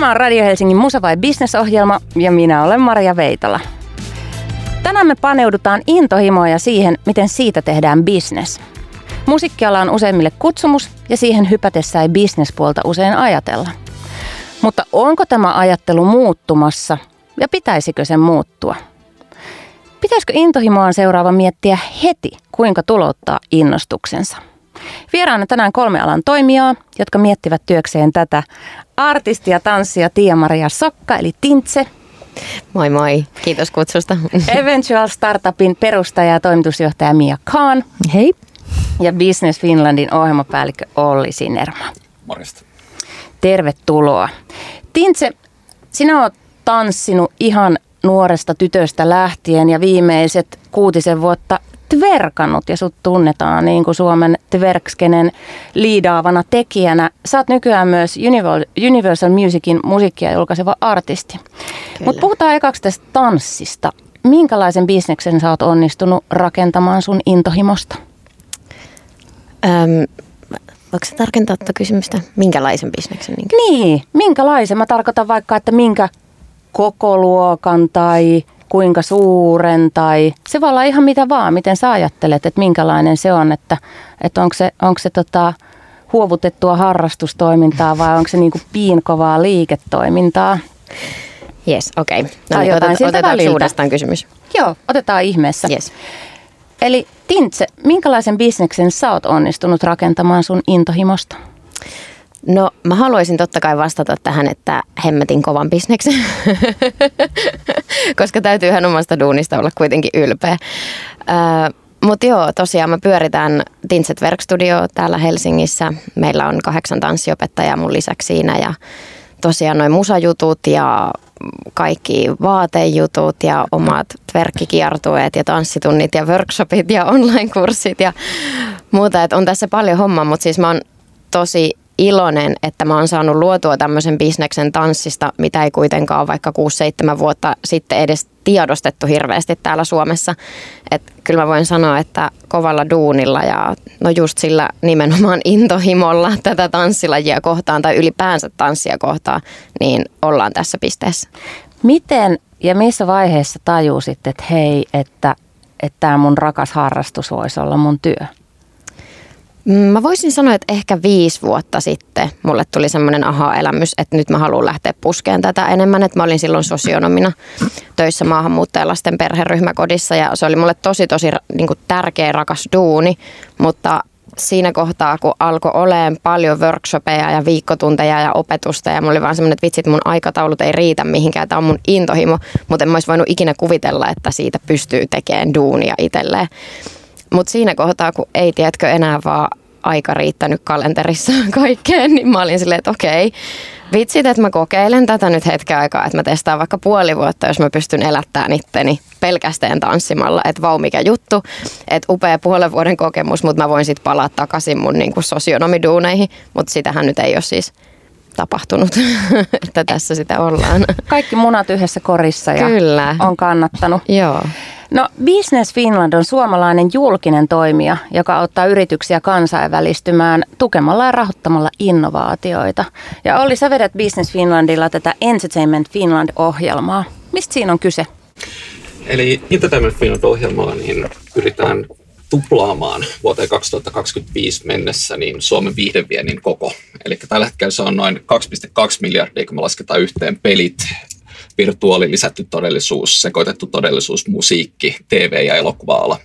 Tämä on Radio Helsingin Musa vai Business-ohjelma ja minä olen Maria Veitola. Tänään me paneudutaan intohimoja siihen, miten siitä tehdään business. Musiikkiala on useimmille kutsumus ja siihen hypätessä ei bisnespuolta usein ajatella. Mutta onko tämä ajattelu muuttumassa ja pitäisikö sen muuttua? Pitäisikö intohimoaan seuraava miettiä heti, kuinka tulottaa innostuksensa? Vieraana tänään kolme alan toimijaa, jotka miettivät työkseen tätä. Artisti ja tanssija Tiia-Maria Sokka eli Tintse. Moi moi, kiitos kutsusta. Eventual Startupin perustaja ja toimitusjohtaja Mia Khan. Hei. Ja Business Finlandin ohjelmapäällikkö Olli Sinerma. Morjesta. Tervetuloa. Tintse, sinä olet tanssinut ihan nuoresta tytöstä lähtien ja viimeiset kuutisen vuotta tverkannut ja sut tunnetaan niin kuin Suomen tverkskenen liidaavana tekijänä. Sä oot nykyään myös Universal Musicin musiikkia julkaiseva artisti. Mutta puhutaan ekaksi tästä tanssista. Minkälaisen bisneksen sä oot onnistunut rakentamaan sun intohimosta? Öm, voiko se tarkentaa tätä kysymystä? Minkälaisen bisneksen? Niin, minkälaisen? Mä tarkoitan vaikka, että minkä kokoluokan tai kuinka suuren tai se voi olla ihan mitä vaan, miten sä ajattelet, että minkälainen se on, että, että onko se, onko se tota, huovutettua harrastustoimintaa vai onko se niin kuin piinkovaa liiketoimintaa? Yes, okei. Okay. No niin, otet, otetaan uudestaan kysymys. Joo, otetaan ihmeessä. Yes. Eli Tintse, minkälaisen bisneksen sä oot onnistunut rakentamaan sun intohimosta? No mä haluaisin totta kai vastata tähän, että hemmetin kovan bisneksen, koska täytyy omasta duunista olla kuitenkin ylpeä. Äh, mutta joo, tosiaan mä pyöritän Tinset Workstudio täällä Helsingissä. Meillä on kahdeksan tanssiopettajaa mun lisäksi siinä ja tosiaan noin musajutut ja kaikki vaatejutut ja omat verkkikiertueet ja tanssitunnit ja workshopit ja online-kurssit ja muuta. Et on tässä paljon hommaa, mutta siis mä oon tosi iloinen, että mä oon saanut luotua tämmöisen bisneksen tanssista, mitä ei kuitenkaan vaikka 6-7 vuotta sitten edes tiedostettu hirveästi täällä Suomessa. Et kyllä mä voin sanoa, että kovalla duunilla ja no just sillä nimenomaan intohimolla tätä tanssilajia kohtaan tai ylipäänsä tanssia kohtaan, niin ollaan tässä pisteessä. Miten ja missä vaiheessa tajusit, että hei, että, että tämä mun rakas harrastus voisi olla mun työ? Mm, mä voisin sanoa, että ehkä viisi vuotta sitten mulle tuli semmoinen aha-elämys, että nyt mä haluan lähteä puskeen tätä enemmän. Että mä olin silloin sosionomina töissä maahanmuuttajalasten perheryhmäkodissa ja se oli mulle tosi tosi niin kuin tärkeä rakas duuni, mutta siinä kohtaa, kun alkoi olemaan paljon workshopeja ja viikkotunteja ja opetusta ja mulla oli vaan semmoinen, että vitsit mun aikataulut ei riitä mihinkään, tämä on mun intohimo, mutta en mä olisi voinut ikinä kuvitella, että siitä pystyy tekemään duunia itselleen. Mutta siinä kohtaa, kun ei tiedätkö enää vaan aika riittänyt kalenterissa kaikkeen, niin mä olin silleen, että okei, vitsit, että mä kokeilen tätä nyt hetken aikaa, että mä testaan vaikka puoli vuotta, jos mä pystyn elättämään itteni pelkästään tanssimalla, että vau mikä juttu, että upea puolen vuoden kokemus, mutta mä voin sitten palata takaisin mun niin sosionomiduuneihin, mutta sitähän nyt ei ole siis tapahtunut, että tässä sitä ollaan. Kaikki munat yhdessä korissa ja Kyllä. on kannattanut. Joo. No Business Finland on suomalainen julkinen toimija, joka auttaa yrityksiä kansainvälistymään tukemalla ja rahoittamalla innovaatioita. Ja Olli, sä vedät Business Finlandilla tätä Entertainment Finland-ohjelmaa. Mistä siinä on kyse? Eli Entertainment Finland-ohjelmalla niin pyritään tuplaamaan vuoteen 2025 mennessä niin Suomen viihdeviennin koko. Eli tällä hetkellä se on noin 2,2 miljardia, kun me lasketaan yhteen pelit, virtuaali, lisätty todellisuus, sekoitettu todellisuus, musiikki, TV- ja elokuva-ala.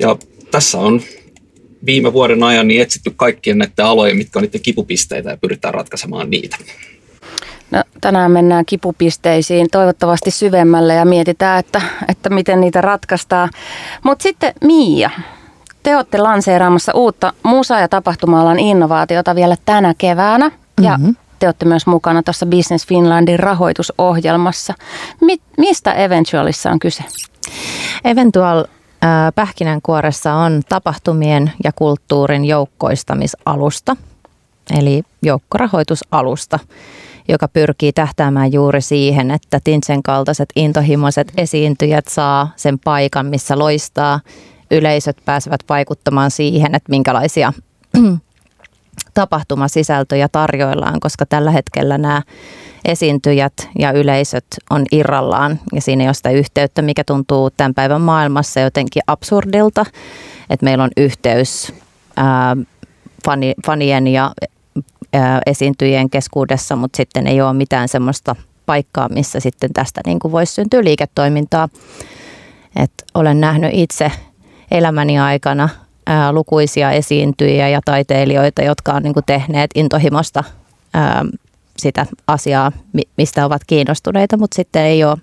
Ja tässä on viime vuoden ajan niin etsitty kaikkien näiden alojen, mitkä on niiden kipupisteitä ja pyritään ratkaisemaan niitä. No, tänään mennään kipupisteisiin toivottavasti syvemmälle ja mietitään, että, että miten niitä ratkaistaan. Mutta sitten Miia, te olette lanseeraamassa uutta musa- ja tapahtuma-alan innovaatiota vielä tänä keväänä. Ja mm-hmm te olette myös mukana tuossa Business Finlandin rahoitusohjelmassa. Mi- mistä Eventualissa on kyse? Eventual pähkinänkuoressa on tapahtumien ja kulttuurin joukkoistamisalusta, eli joukkorahoitusalusta, joka pyrkii tähtäämään juuri siihen, että Tintsen kaltaiset intohimoiset esiintyjät saa sen paikan, missä loistaa. Yleisöt pääsevät vaikuttamaan siihen, että minkälaisia tapahtumasisältöjä tarjoillaan, koska tällä hetkellä nämä esiintyjät ja yleisöt on irrallaan ja siinä ei ole sitä yhteyttä, mikä tuntuu tämän päivän maailmassa jotenkin absurdilta, että meillä on yhteys ää, fani, fanien ja esiintyjien keskuudessa, mutta sitten ei ole mitään semmoista paikkaa, missä sitten tästä niin kuin voisi syntyä liiketoimintaa. Et olen nähnyt itse elämäni aikana lukuisia esiintyjiä ja taiteilijoita, jotka on niin kuin tehneet intohimosta sitä asiaa, mistä ovat kiinnostuneita, mutta sitten ei ole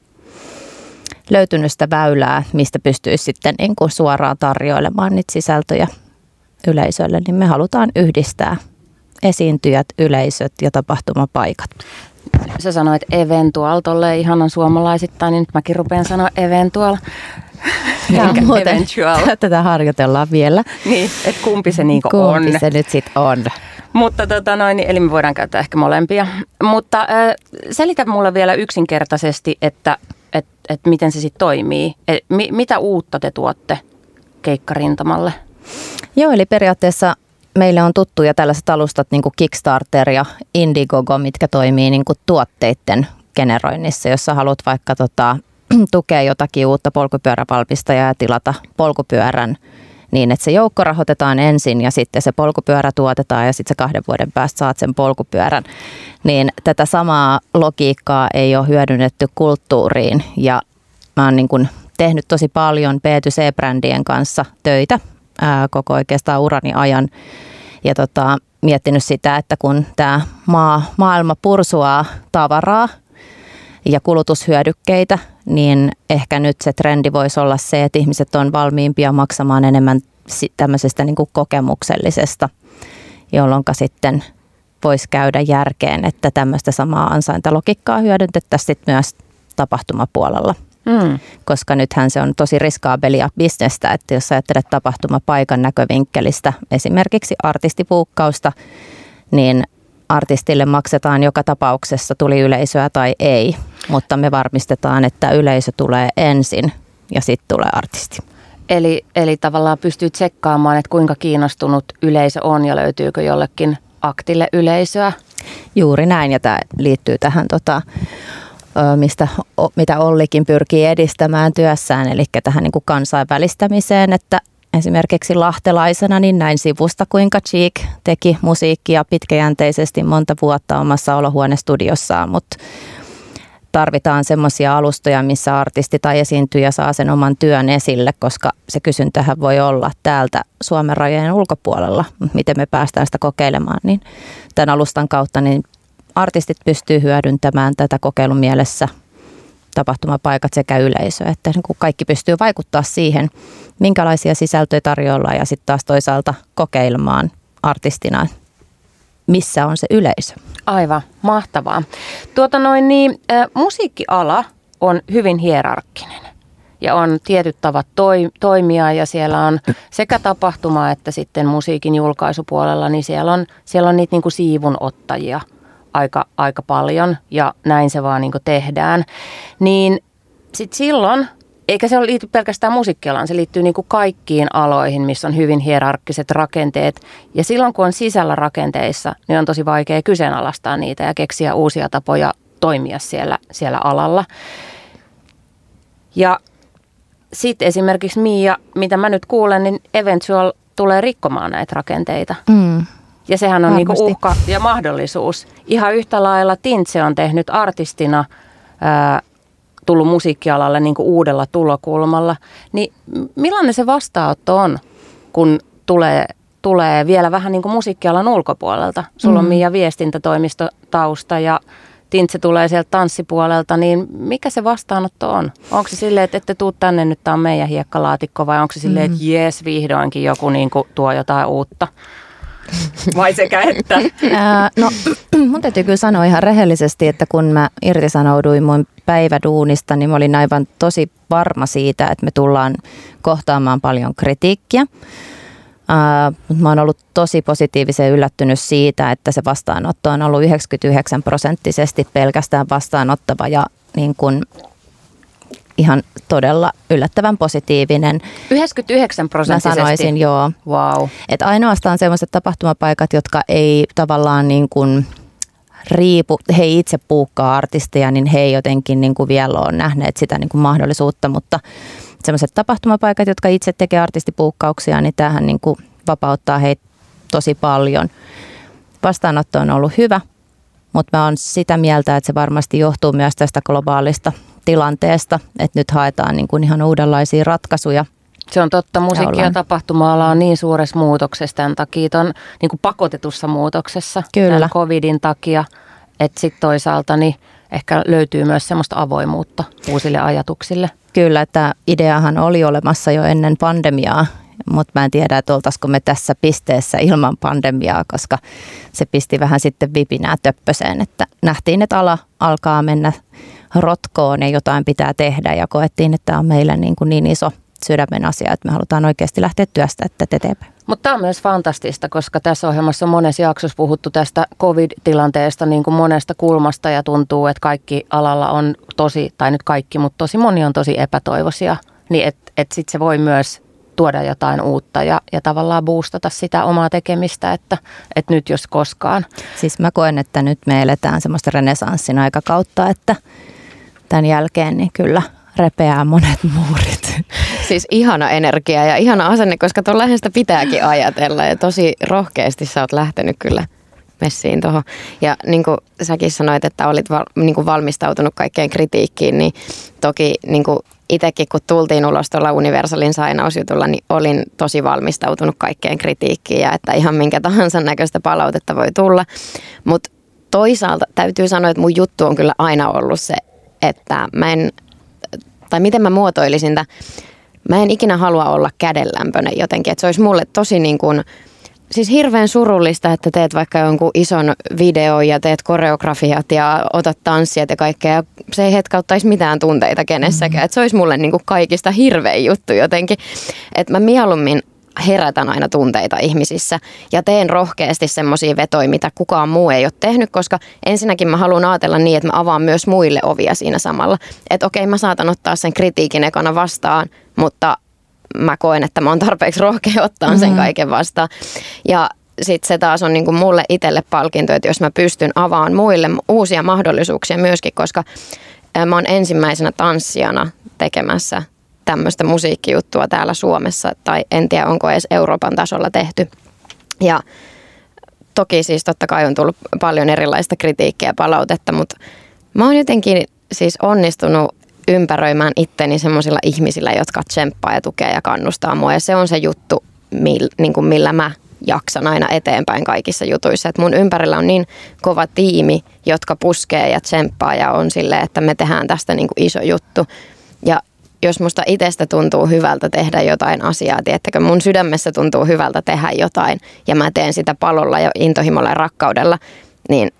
löytynyt sitä väylää, mistä pystyisi sitten niin kuin suoraan tarjoilemaan niitä sisältöjä yleisölle, niin me halutaan yhdistää esiintyjät, yleisöt ja tapahtumapaikat. Sä sanoit eventual tolle ihanan suomalaisittain, niin nyt mäkin rupean sanoa eventual. Ja muuten eventual. tätä harjoitellaan vielä. Niin, että kumpi se niinku kumpi on. Kumpi se nyt sitten on. Mutta tota noin, niin, eli me voidaan käyttää ehkä molempia. Mutta äh, selitä mulle vielä yksinkertaisesti, että et, et miten se sitten toimii. Et, mi, mitä uutta te tuotte keikkarintamalle? Joo, eli periaatteessa meille on tuttuja tällaiset alustat niin kuin Kickstarter ja Indiegogo, mitkä toimii niin kuin tuotteiden generoinnissa, jossa haluat vaikka tota, tukea jotakin uutta polkupyörävalmistajaa ja tilata polkupyörän niin, että se joukko rahoitetaan ensin ja sitten se polkupyörä tuotetaan ja sitten se kahden vuoden päästä saat sen polkupyörän. Niin tätä samaa logiikkaa ei ole hyödynnetty kulttuuriin ja mä oon niin kuin tehnyt tosi paljon B2C-brändien kanssa töitä ää, koko oikeastaan urani ajan ja tota, miettinyt sitä, että kun tämä maa, maailma pursuaa tavaraa ja kulutushyödykkeitä, niin ehkä nyt se trendi voisi olla se, että ihmiset on valmiimpia maksamaan enemmän tämmöisestä niin kuin kokemuksellisesta, jolloin sitten voisi käydä järkeen, että tämmöistä samaa ansaintalogiikkaa hyödyntettäisiin myös tapahtumapuolella. Mm. Koska nythän se on tosi riskaabelia bisnestä, että jos ajattelet tapahtumapaikan näkövinkkelistä, esimerkiksi artistipuukkausta, niin artistille maksetaan joka tapauksessa, tuli yleisöä tai ei, mutta me varmistetaan, että yleisö tulee ensin ja sitten tulee artisti. Eli, eli tavallaan pystyy tsekkaamaan, että kuinka kiinnostunut yleisö on ja löytyykö jollekin aktille yleisöä? Juuri näin ja tämä liittyy tähän tota, mistä, mitä Ollikin pyrkii edistämään työssään, eli tähän niin kuin kansainvälistämiseen, että esimerkiksi lahtelaisena niin näin sivusta, kuinka Cheek teki musiikkia pitkäjänteisesti monta vuotta omassa olohuonestudiossaan, mutta tarvitaan semmoisia alustoja, missä artisti tai esiintyjä saa sen oman työn esille, koska se kysyntähän voi olla täältä Suomen rajojen ulkopuolella, miten me päästään sitä kokeilemaan, niin tämän alustan kautta niin artistit pystyy hyödyntämään tätä kokeilun mielessä tapahtumapaikat sekä yleisö, että niin kaikki pystyy vaikuttaa siihen, minkälaisia sisältöjä tarjolla ja sitten taas toisaalta kokeilemaan artistina, missä on se yleisö. Aivan, mahtavaa. Tuota noin niin, äh, musiikkiala on hyvin hierarkkinen ja on tietyt tavat toi, toimia ja siellä on sekä tapahtuma että sitten musiikin julkaisupuolella, niin siellä on, siellä on niitä niin kuin siivunottajia – aika, aika paljon ja näin se vaan niin tehdään. Niin sitten silloin, eikä se liity pelkästään musiikkialaan, se liittyy niin kaikkiin aloihin, missä on hyvin hierarkkiset rakenteet. Ja silloin kun on sisällä rakenteissa, niin on tosi vaikea kyseenalaistaa niitä ja keksiä uusia tapoja toimia siellä, siellä alalla. Ja sitten esimerkiksi Mia, mitä mä nyt kuulen, niin Eventual tulee rikkomaan näitä rakenteita. Mm. Ja sehän on niinku uhka ja mahdollisuus. Ihan yhtä lailla Tintse on tehnyt artistina, ää, tullut musiikkialalle niinku uudella tulokulmalla. Niin millainen se vastaanotto on, kun tulee, tulee vielä vähän niin kuin musiikkialan ulkopuolelta? Sulla on mm. Mia viestintätoimistotausta ja Tintse tulee sieltä tanssipuolelta, niin mikä se vastaanotto on? Onko se silleen, että ette tuu tänne, nyt tämä on meidän hiekkalaatikko, vai onko se silleen, että mm. jes, vihdoinkin joku niin kuin tuo jotain uutta? Vai sekä että? no mun täytyy kyllä sanoa ihan rehellisesti, että kun mä irtisanouduin mun päiväduunista, niin mä olin aivan tosi varma siitä, että me tullaan kohtaamaan paljon kritiikkiä. Uh, mä oon ollut tosi positiivisen yllättynyt siitä, että se vastaanotto on ollut 99 prosenttisesti pelkästään vastaanottava ja niin kun ihan todella yllättävän positiivinen. 99 prosenttisesti? Mä sanoisin, joo. Wow. Et ainoastaan sellaiset tapahtumapaikat, jotka ei tavallaan niin kuin riipu, he itse puukkaa artisteja, niin he ei jotenkin niin kuin vielä ole nähneet sitä niin kuin mahdollisuutta, mutta semmoiset tapahtumapaikat, jotka itse tekee artistipuukkauksia, niin tähän niin kuin vapauttaa heitä tosi paljon. Vastaanotto on ollut hyvä, mutta mä oon sitä mieltä, että se varmasti johtuu myös tästä globaalista tilanteesta, että nyt haetaan niin kuin ihan uudenlaisia ratkaisuja. Se on totta. Musiikki- ja tapahtuma on niin suuressa muutoksessa tämän takia, on niin kuin pakotetussa muutoksessa Kyllä. tämän covidin takia. Että sitten toisaalta niin ehkä löytyy myös semmoista avoimuutta uusille ajatuksille. Kyllä, että ideahan oli olemassa jo ennen pandemiaa, mutta mä en tiedä, että oltaisiko me tässä pisteessä ilman pandemiaa, koska se pisti vähän sitten vipinää töppöseen, että nähtiin, että ala alkaa mennä rotkoon ja jotain pitää tehdä ja koettiin, että tämä on meille niin, kuin niin iso sydämen asia, että me halutaan oikeasti lähteä työstä että eteenpäin. Mutta tämä on myös fantastista, koska tässä ohjelmassa on monessa jaksossa puhuttu tästä covid-tilanteesta niin kuin monesta kulmasta ja tuntuu, että kaikki alalla on tosi, tai nyt kaikki, mutta tosi moni on tosi epätoivoisia. Niin että et sitten se voi myös tuoda jotain uutta ja, ja tavallaan boostata sitä omaa tekemistä, että, että nyt jos koskaan. Siis mä koen, että nyt me eletään semmoista renesanssin aikakautta, että tämän jälkeen niin kyllä repeää monet muurit. Siis ihana energia ja ihana asenne, koska tuolla sitä pitääkin ajatella ja tosi rohkeasti sä oot lähtenyt kyllä messiin tuohon. Ja niin kuin säkin sanoit, että olit val, niin kuin valmistautunut kaikkeen kritiikkiin, niin toki niin kuin itsekin kun tultiin ulos tuolla Universalin sainausjutulla, niin olin tosi valmistautunut kaikkeen kritiikkiin ja että ihan minkä tahansa näköistä palautetta voi tulla. Mutta toisaalta täytyy sanoa, että mun juttu on kyllä aina ollut se, että mä en, tai miten mä muotoilisin tämän, mä en ikinä halua olla kädenlämpöinen jotenkin, että se olisi mulle tosi niin kuin, siis hirveän surullista, että teet vaikka jonkun ison video ja teet koreografiat ja otat tanssijat ja kaikkea. Ja se ei hetkauttaisi mitään tunteita kenessäkään. Mm. Että se olisi mulle niin kuin kaikista hirvein juttu jotenkin. Että mä mieluummin herätän aina tunteita ihmisissä ja teen rohkeasti semmoisia vetoja, mitä kukaan muu ei ole tehnyt, koska ensinnäkin mä haluan ajatella niin, että mä avaan myös muille ovia siinä samalla. Että okei, mä saatan ottaa sen kritiikin ekana vastaan, mutta mä koen, että mä oon tarpeeksi rohkea ottaa sen mm-hmm. kaiken vastaan. Ja sitten se taas on niinku mulle itselle palkinto, että jos mä pystyn avaamaan muille uusia mahdollisuuksia myöskin, koska mä oon ensimmäisenä tanssijana tekemässä tämmöistä musiikkijuttua täällä Suomessa, tai en tiedä onko edes Euroopan tasolla tehty. Ja toki siis totta kai on tullut paljon erilaista kritiikkiä ja palautetta, mutta mä oon jotenkin siis onnistunut ympäröimään itteni semmoisilla ihmisillä, jotka tsemppaa ja tukee ja kannustaa mua. Ja se on se juttu, niin kuin millä mä jaksan aina eteenpäin kaikissa jutuissa. Et mun ympärillä on niin kova tiimi, jotka puskee ja tsemppaa ja on silleen, että me tehdään tästä niin kuin iso juttu. Ja jos musta itsestä tuntuu hyvältä tehdä jotain asiaa, tiettäkö, mun sydämessä tuntuu hyvältä tehdä jotain ja mä teen sitä palolla ja intohimolla ja rakkaudella, niin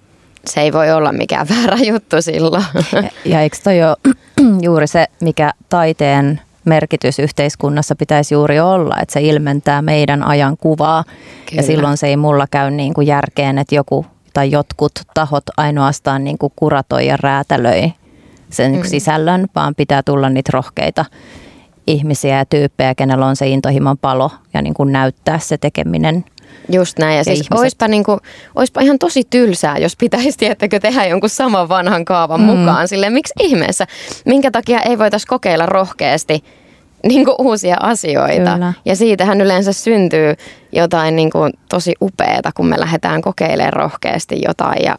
se ei voi olla mikään väärä juttu silloin. Ja, ja eikö toi ole juuri se, mikä taiteen merkitys yhteiskunnassa pitäisi juuri olla, että se ilmentää meidän ajan kuvaa. Kyllä. Ja silloin se ei mulla käy niin kuin järkeen, että joku tai jotkut tahot ainoastaan niin kuin kuratoi ja räätälöi sen mm. sisällön, vaan pitää tulla niitä rohkeita ihmisiä ja tyyppejä, kenellä on se intohimon palo ja niin kuin näyttää se tekeminen Just näin. Ja, ja siis oispa, niinku, oispa ihan tosi tylsää, jos pitäisi tiettäkö tehdä jonkun saman vanhan kaavan mm. mukaan. Silleen, miksi ihmeessä? Minkä takia ei voitaisi kokeilla rohkeasti niin kuin uusia asioita. Kyllä. Ja siitähän yleensä syntyy jotain niin kuin tosi upeaa, kun me lähdetään kokeilemaan rohkeasti jotain ja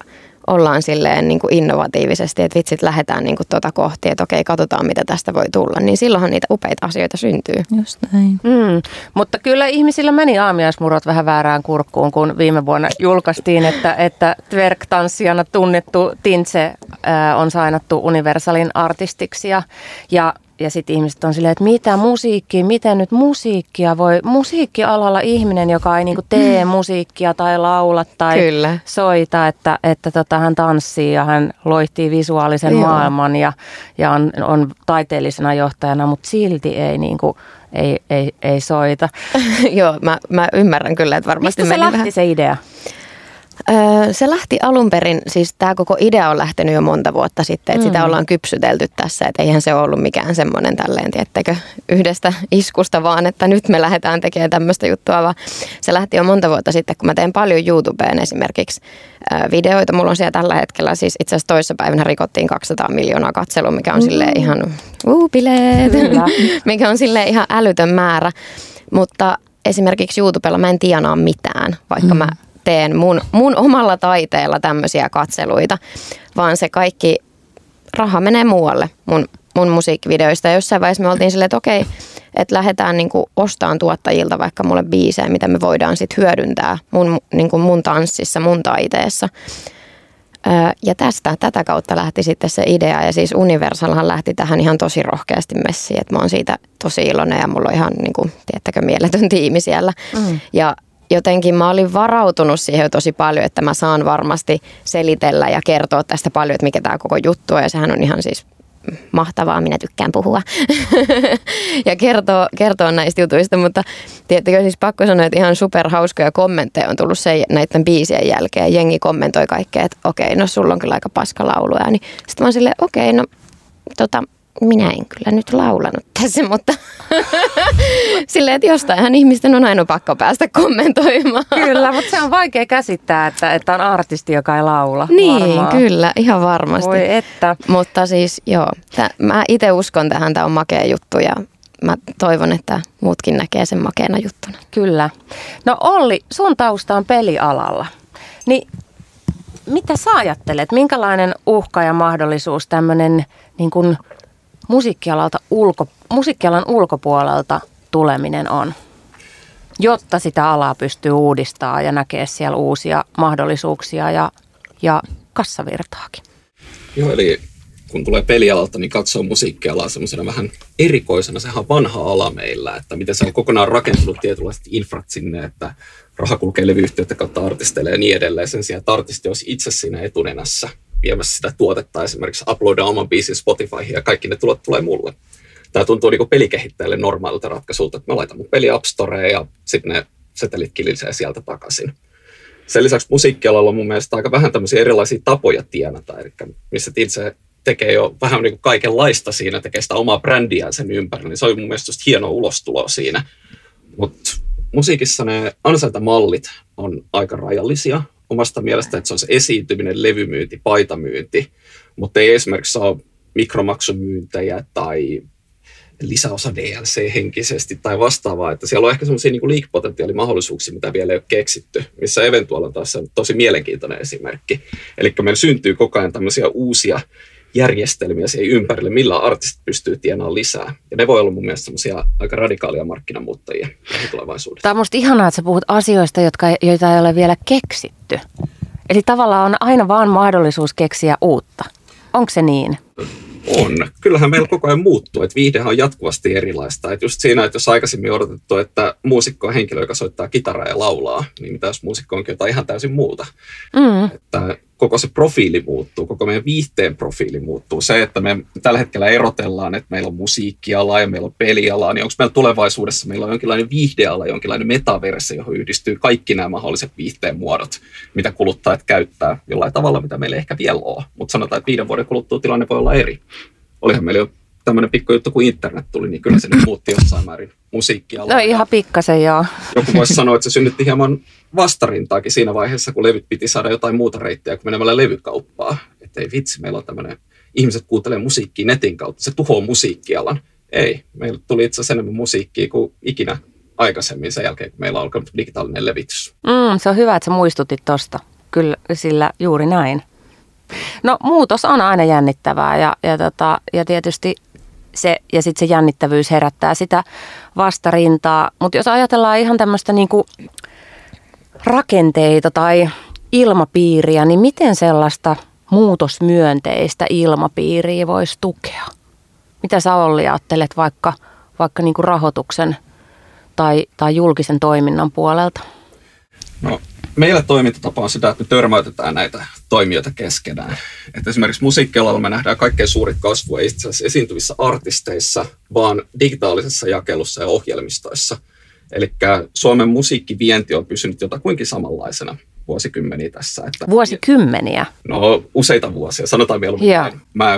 ollaan silleen niin kuin innovatiivisesti, että vitsit lähdetään niin kuin tuota kohti, että okei, katsotaan mitä tästä voi tulla. Niin silloinhan niitä upeita asioita syntyy. Just näin. Mm. Mutta kyllä ihmisillä meni aamiaismurot vähän väärään kurkkuun, kun viime vuonna julkaistiin, että, että twerk-tanssijana tunnettu Tintse äh, on sainattu Universalin artistiksi ja, ja ja sitten ihmiset on silleen, että mitä musiikki, miten nyt musiikkia voi, musiikkialalla ihminen, joka ei niinku tee musiikkia tai laula tai Kyllä. soita, että, että tota, hän tanssii ja hän loihtii visuaalisen Joo. maailman ja, ja on, on taiteellisena johtajana, mutta silti ei niinku, ei, ei, ei soita. Joo, mä, mä ymmärrän kyllä, että varmasti Mistä se lähti vähän... se idea? Se lähti alun perin, siis tämä koko idea on lähtenyt jo monta vuotta sitten, että mm. sitä ollaan kypsytelty tässä, että eihän se ollut mikään semmoinen tälleen, tiettekö, yhdestä iskusta vaan, että nyt me lähdetään tekemään tämmöistä juttua, vaan se lähti jo monta vuotta sitten, kun mä teen paljon YouTubeen esimerkiksi videoita. Mulla on siellä tällä hetkellä, siis itse asiassa toisessa päivänä rikottiin 200 miljoonaa katselua, mikä on mm. silleen ihan, uu, bileet, mikä on silleen ihan älytön määrä, mutta esimerkiksi YouTubella mä en tienaa mitään, vaikka mm. mä teen mun, mun omalla taiteella tämmöisiä katseluita, vaan se kaikki raha menee muualle mun, mun musiikkivideoista. Ja jossain vaiheessa me oltiin silleen, että okei, että lähdetään niinku ostamaan tuottajilta vaikka mulle biisejä, mitä me voidaan sitten hyödyntää mun, niinku mun tanssissa, mun taiteessa. Ja tästä, tätä kautta lähti sitten se idea ja siis Universalhan lähti tähän ihan tosi rohkeasti messiin, että mä oon siitä tosi iloinen ja mulla on ihan niin kuin, tiettäkö, mieletön tiimi siellä. Mm. Ja jotenkin mä olin varautunut siihen tosi paljon, että mä saan varmasti selitellä ja kertoa tästä paljon, että mikä tämä koko juttu on ja sehän on ihan siis mahtavaa, minä tykkään puhua ja kertoa, kertoa näistä jutuista, mutta tietenkin siis pakko sanoa, että ihan superhauskoja kommentteja on tullut se, näiden biisien jälkeen. Jengi kommentoi kaikkea, että okei, no sulla on kyllä aika paska lauluja. Niin sitten mä oon silleen, okei, no tota, minä en kyllä nyt laulanut tässä, mutta silleen, että jostainhan ihmisten on aina pakko päästä kommentoimaan. Kyllä, mutta se on vaikea käsittää, että, että on artisti, joka ei laula. Niin, varmaan. kyllä, ihan varmasti. Voi että. Mutta siis joo, tää, mä itse uskon tähän, tämä on makea juttu ja mä toivon, että muutkin näkee sen makeena juttuna. Kyllä. No Olli, sun tausta on pelialalla. Niin mitä sä ajattelet, minkälainen uhka ja mahdollisuus tämmöinen niin kuin musiikkialalta ulko, musiikkialan ulkopuolelta tuleminen on, jotta sitä alaa pystyy uudistamaan ja näkee siellä uusia mahdollisuuksia ja, ja kassavirtaakin. Joo, eli kun tulee pelialalta, niin katsoo musiikkialaa semmoisena vähän erikoisena. Sehän on vanha ala meillä, että miten se on kokonaan rakentunut tietynlaiset infrat sinne, että raha kulkee levyyhtiöiden kautta artisteille ja niin edelleen. Sen sijaan, että artisti olisi itse siinä etunenässä viemässä sitä tuotetta esimerkiksi uploadaa oman biisin Spotifyhin ja kaikki ne tulot tulee mulle. Tämä tuntuu niin pelikehittäjälle normaalilta ratkaisulta, että mä laitan mun peli App Storeen ja sitten ne setelit kilisee sieltä takaisin. Sen lisäksi musiikkialalla on mun mielestä aika vähän tämmöisiä erilaisia tapoja tienata, eli missä itse tekee jo vähän niin kuin kaikenlaista siinä, tekee sitä omaa brändiään sen ympärillä, niin se on mun mielestä hieno ulostulo siinä. Mutta musiikissa ne ansaintamallit on aika rajallisia omasta mielestä, että se se esiintyminen, levymyynti, paitamyynti, mutta ei esimerkiksi ole mikromaksumyyntejä tai lisäosa DLC-henkisesti tai vastaavaa, että siellä on ehkä semmoisia niin liikepotentiaalimahdollisuuksia, mitä vielä ei ole keksitty, missä Eventual on taas tosi mielenkiintoinen esimerkki. Eli meillä syntyy koko ajan tämmöisiä uusia järjestelmiä siihen ympärille, millä artistit pystyy tienaamaan lisää. Ja ne voi olla mun mielestä semmoisia aika radikaalia markkinamuuttajia tulevaisuudessa. Tämä on musta ihanaa, että sä puhut asioista, jotka, joita ei ole vielä keksitty. Eli tavallaan on aina vaan mahdollisuus keksiä uutta. Onko se niin? On. Kyllähän meillä koko ajan muuttuu, että viihdehän on jatkuvasti erilaista. Että just siinä, että jos aikaisemmin odotettu, että muusikko on henkilö, joka soittaa kitaraa ja laulaa, niin mitä jos muusikko onkin jotain ihan täysin muuta. Mm. Että koko se profiili muuttuu, koko meidän viihteen profiili muuttuu. Se, että me tällä hetkellä erotellaan, että meillä on musiikkiala ja meillä on peliala, niin onko meillä tulevaisuudessa meillä on jonkinlainen viihdeala, jonkinlainen metaverse, johon yhdistyy kaikki nämä mahdolliset viihteen muodot, mitä kuluttajat käyttää jollain tavalla, mitä meillä ehkä vielä ole. Mutta sanotaan, että viiden vuoden kuluttua tilanne voi olla eri. Olihan meillä jo tämmöinen pikku juttu, kun internet tuli, niin kyllä se nyt muutti jossain määrin musiikkialaa. No ihan pikkasen joo. Joku voisi sanoa, että se synnytti hieman vastarintaakin siinä vaiheessa, kun levyt piti saada jotain muuta reittiä kuin menemällä levykauppaa. Että ei vitsi, meillä on tämmöinen, ihmiset kuuntelee musiikkia netin kautta, se tuhoaa musiikkialan. Ei, meillä tuli itse asiassa enemmän musiikkia kuin ikinä aikaisemmin sen jälkeen, kun meillä on alkanut digitaalinen levitys. Mm, se on hyvä, että sä muistutit tosta. Kyllä, sillä juuri näin. No muutos on aina jännittävää ja, ja, tota, ja tietysti se, ja sitten se jännittävyys herättää sitä vastarintaa. Mutta jos ajatellaan ihan tämmöistä niinku rakenteita tai ilmapiiriä, niin miten sellaista muutosmyönteistä ilmapiiriä voisi tukea? Mitä sä Olli ajattelet vaikka, vaikka niinku rahoituksen tai, tai julkisen toiminnan puolelta? No, meillä toimintatapa on sitä, että me törmäytetään näitä toimijoita keskenään. Et esimerkiksi musiikkialalla me nähdään kaikkein suurit kasvu ei itse asiassa esiintyvissä artisteissa, vaan digitaalisessa jakelussa ja ohjelmistoissa. Eli Suomen musiikkivienti on pysynyt jotakuinkin samanlaisena. vuosikymmeniä tässä. Että, Vuosikymmeniä? No useita vuosia, sanotaan mieluummin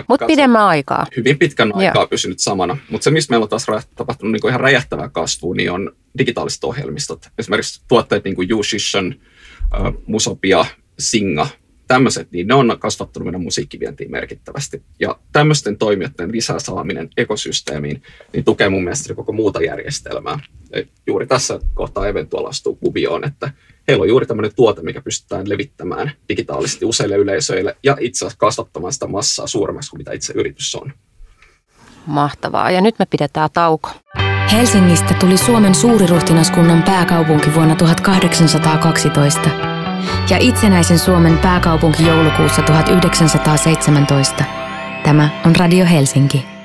Mutta pidemmän aikaa. Hyvin pitkän aikaa Joo. pysynyt samana. Mutta se, missä meillä on taas tapahtunut niin ihan räjähtävää kasvua, niin on digitaaliset ohjelmistot. Esimerkiksi tuotteet niin kuin YouShishan, uh, Musopia, Singa, tämmöiset, niin ne on kasvattanut meidän musiikkivientiin merkittävästi. Ja tämmöisten toimijoiden lisää saaminen ekosysteemiin, niin tukee mun mielestä koko muuta järjestelmää. Ja juuri tässä kohtaa Eventual astuu kuvioon, että heillä on juuri tämmöinen tuote, mikä pystytään levittämään digitaalisesti useille yleisöille ja itse asiassa kasvattamaan sitä massaa suuremmaksi kuin mitä itse yritys on. Mahtavaa. Ja nyt me pidetään tauko. Helsingistä tuli Suomen suuriruhtinaskunnan pääkaupunki vuonna 1812 ja itsenäisen Suomen pääkaupunki joulukuussa 1917. Tämä on Radio Helsinki.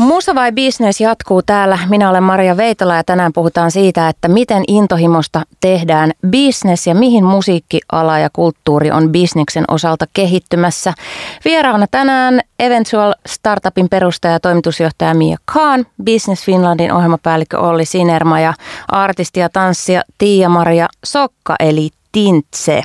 Musa vai business jatkuu täällä. Minä olen Maria Veitola ja tänään puhutaan siitä, että miten intohimosta tehdään business ja mihin musiikkiala ja kulttuuri on bisneksen osalta kehittymässä. Vieraana tänään Eventual Startupin perustaja ja toimitusjohtaja Mia Khan, Business Finlandin ohjelmapäällikkö Olli Sinerma ja artisti ja tanssija Tiia-Maria Sokka eli Tintse.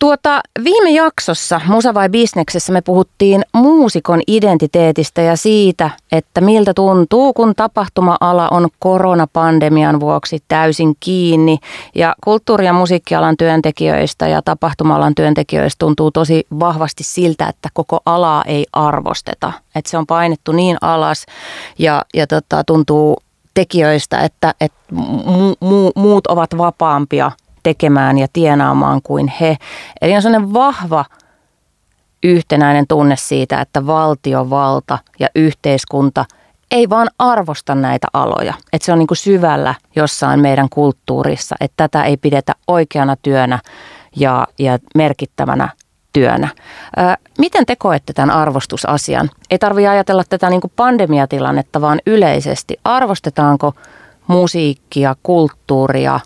Tuota, viime jaksossa Musa vai Bisneksessä me puhuttiin muusikon identiteetistä ja siitä, että miltä tuntuu, kun tapahtuma-ala on koronapandemian vuoksi täysin kiinni. Ja kulttuuri- ja musiikkialan työntekijöistä ja tapahtuma-alan työntekijöistä tuntuu tosi vahvasti siltä, että koko alaa ei arvosteta. Että se on painettu niin alas ja, ja tota, tuntuu tekijöistä, että, että mu, mu, muut ovat vapaampia tekemään ja tienaamaan kuin he. Eli on sellainen vahva yhtenäinen tunne siitä, että valtiovalta ja yhteiskunta ei vaan arvosta näitä aloja. Että se on niin kuin syvällä jossain meidän kulttuurissa, että tätä ei pidetä oikeana työnä ja, ja merkittävänä työnä. Ää, miten te koette tämän arvostusasian? Ei tarvitse ajatella tätä niin kuin pandemiatilannetta, vaan yleisesti. Arvostetaanko musiikkia, kulttuuria,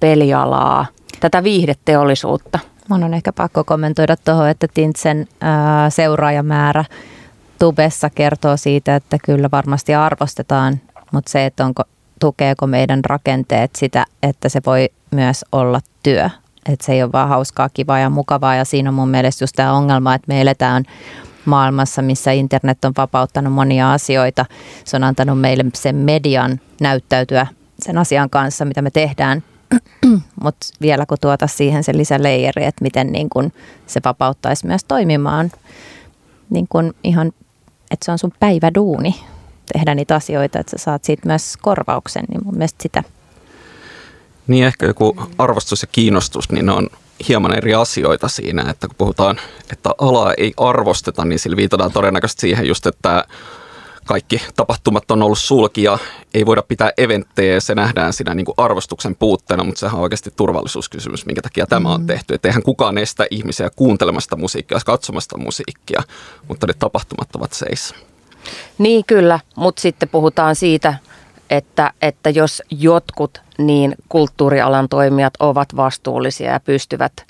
pelialaa, tätä viihdeteollisuutta? Mun on ehkä pakko kommentoida tuohon, että Tintsen ää, seuraajamäärä tubessa kertoo siitä, että kyllä varmasti arvostetaan, mutta se, että onko, tukeeko meidän rakenteet sitä, että se voi myös olla työ. Että se ei ole vaan hauskaa, kivaa ja mukavaa ja siinä on mun mielestä just tämä ongelma, että me eletään maailmassa, missä internet on vapauttanut monia asioita. Se on antanut meille sen median näyttäytyä sen asian kanssa, mitä me tehdään. Mutta vielä kun tuota siihen se lisäleijeri, että miten niin kun se vapauttaisi myös toimimaan niin kun ihan, että se on sun päiväduuni tehdä niitä asioita, että sä saat siitä myös korvauksen, niin mun mielestä sitä. Niin ehkä joku arvostus ja kiinnostus, niin ne on hieman eri asioita siinä, että kun puhutaan, että alaa ei arvosteta, niin sillä viitataan todennäköisesti siihen just, että kaikki tapahtumat on ollut sulkia, ei voida pitää eventtejä ja se nähdään siinä niin kuin arvostuksen puutteena, mutta sehän on oikeasti turvallisuuskysymys, minkä takia tämä on mm. tehty. Että eihän kukaan estä ihmisiä kuuntelemasta musiikkia, katsomasta musiikkia, mutta ne tapahtumat ovat seis. Niin kyllä, mutta sitten puhutaan siitä, että, että jos jotkut niin kulttuurialan toimijat ovat vastuullisia ja pystyvät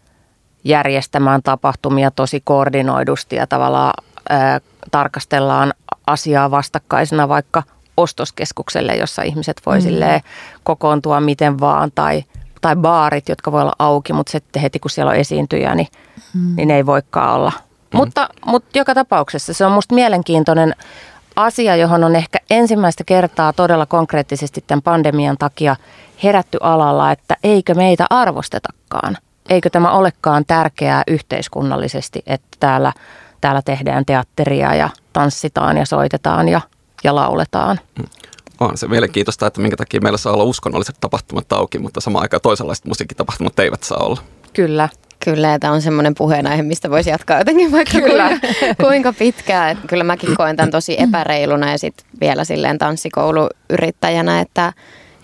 järjestämään tapahtumia tosi koordinoidusti ja tavallaan ää, tarkastellaan asiaa vastakkaisena vaikka ostoskeskukselle, jossa ihmiset voi mm. kokoontua miten vaan tai, tai baarit, jotka voi olla auki, mutta sitten heti kun siellä on esiintyjä, niin, mm. niin ne ei voikaan olla. Mm. Mutta, mutta joka tapauksessa se on musta mielenkiintoinen asia, johon on ehkä ensimmäistä kertaa todella konkreettisesti tämän pandemian takia herätty alalla, että eikö meitä arvostetakaan. Eikö tämä olekaan tärkeää yhteiskunnallisesti, että täällä, täällä tehdään teatteria ja tanssitaan ja soitetaan ja, ja lauletaan. Mm. On se mielenkiintoista, että minkä takia meillä saa olla uskonnolliset tapahtumat auki, mutta samaan aikaan toisenlaiset musiikkitapahtumat eivät saa olla. Kyllä. Kyllä, ja tämä on semmoinen puheenaihe, mistä voisi jatkaa jotenkin vaikka kyllä. Kuinka, kuinka pitkään. Kyllä mäkin koen tämän tosi epäreiluna ja sitten vielä silleen tanssikouluyrittäjänä, että